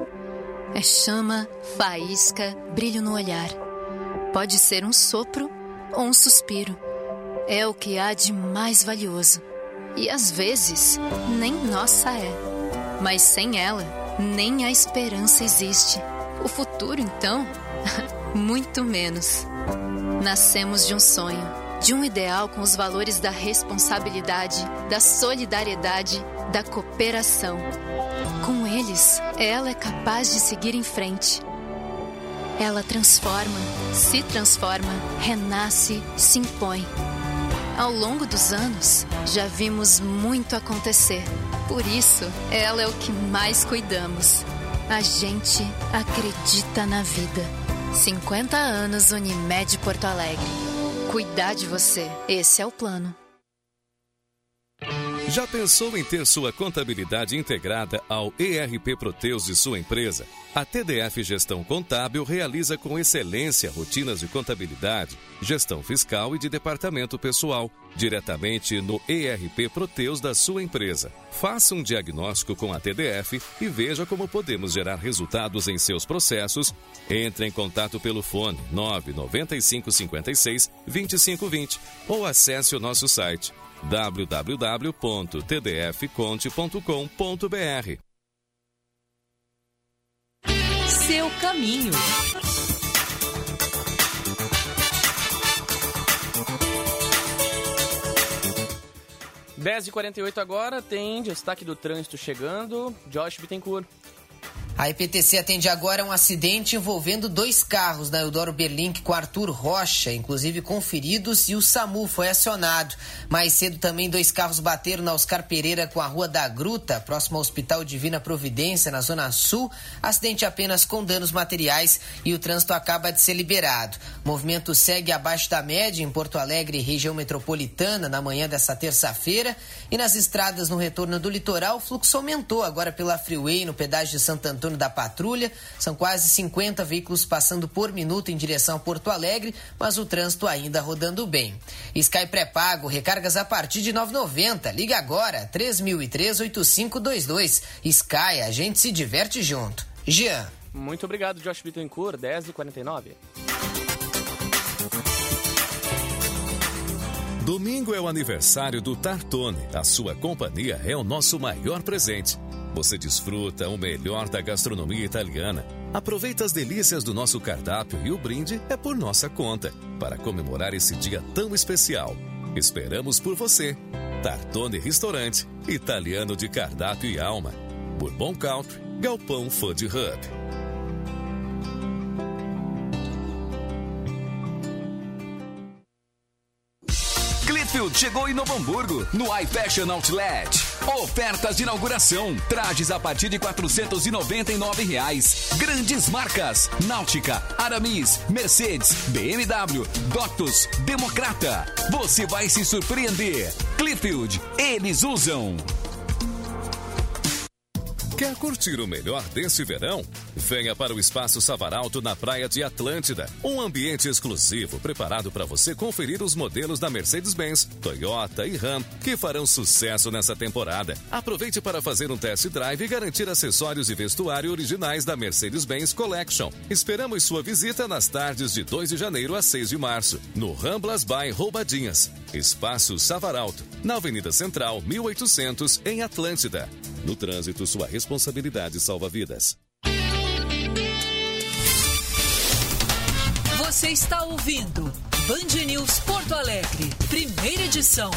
É chama, faísca, brilho no olhar. Pode ser um sopro ou um suspiro. É o que há de mais valioso. E às vezes, nem nossa é. Mas sem ela, nem a esperança existe. O futuro, então, [LAUGHS] muito menos. Nascemos de um sonho, de um ideal com os valores da responsabilidade, da solidariedade, da cooperação. Com eles, ela é capaz de seguir em frente. Ela transforma, se transforma, renasce, se impõe. Ao longo dos anos, já vimos muito acontecer. Por isso, ela é o que mais cuidamos. A gente acredita na vida. 50 anos Unimed Porto Alegre. Cuidar de você, esse é o plano. Já pensou em ter sua contabilidade integrada ao ERP Proteus de sua empresa? A TDF Gestão Contábil realiza com excelência rotinas de contabilidade, gestão fiscal e de departamento pessoal, diretamente no ERP Proteus da sua empresa. Faça um diagnóstico com a TDF e veja como podemos gerar resultados em seus processos. Entre em contato pelo fone 99556 2520 ou acesse o nosso site www.tdfconte.com.br. Seu caminho. Dez e quarenta agora, tem destaque do trânsito chegando. Josh Bittencourt. A EPTC atende agora um acidente envolvendo dois carros na Eudoro Berlink com Arthur Rocha, inclusive conferidos, e o SAMU foi acionado. Mais cedo também dois carros bateram na Oscar Pereira com a Rua da Gruta, próximo ao Hospital Divina Providência, na Zona Sul. Acidente apenas com danos materiais e o trânsito acaba de ser liberado. O movimento segue abaixo da média em Porto Alegre, região metropolitana, na manhã dessa terça-feira. E nas estradas no retorno do litoral, o fluxo aumentou agora pela Freeway, no pedágio de Santo Antônio da Patrulha. São quase 50 veículos passando por minuto em direção a Porto Alegre, mas o trânsito ainda rodando bem. Sky pré-pago, recargas a partir de 9,90. Liga agora, 3003-8522. Sky, a gente se diverte junto. Jean. Muito obrigado, Josh Bittencourt, 10h49. Domingo é o aniversário do Tartone. A sua companhia é o nosso maior presente. Você desfruta o melhor da gastronomia italiana. Aproveita as delícias do nosso cardápio e o brinde é por nossa conta, para comemorar esse dia tão especial. Esperamos por você. Tartone Restaurante, italiano de cardápio e alma. Bourbon Country, Galpão Food Hub. Chegou em Novo Hamburgo, no iFashion Outlet. Ofertas de inauguração. Trajes a partir de 499 reais. Grandes marcas: Náutica, Aramis, Mercedes, BMW, Doctus, Democrata. Você vai se surpreender. Clipfield, eles usam. Quer curtir o melhor desse verão? Venha para o Espaço Savaralto na Praia de Atlântida. Um ambiente exclusivo preparado para você conferir os modelos da Mercedes-Benz, Toyota e Ram que farão sucesso nessa temporada. Aproveite para fazer um test drive e garantir acessórios e vestuário originais da Mercedes-Benz Collection. Esperamos sua visita nas tardes de 2 de janeiro a 6 de março, no Ramblas by Roubadinhas. Espaço Savaralto, na Avenida Central, 1800, em Atlântida. No trânsito, sua responsabilidade salva vidas. Você está ouvindo Band News Porto Alegre, primeira edição.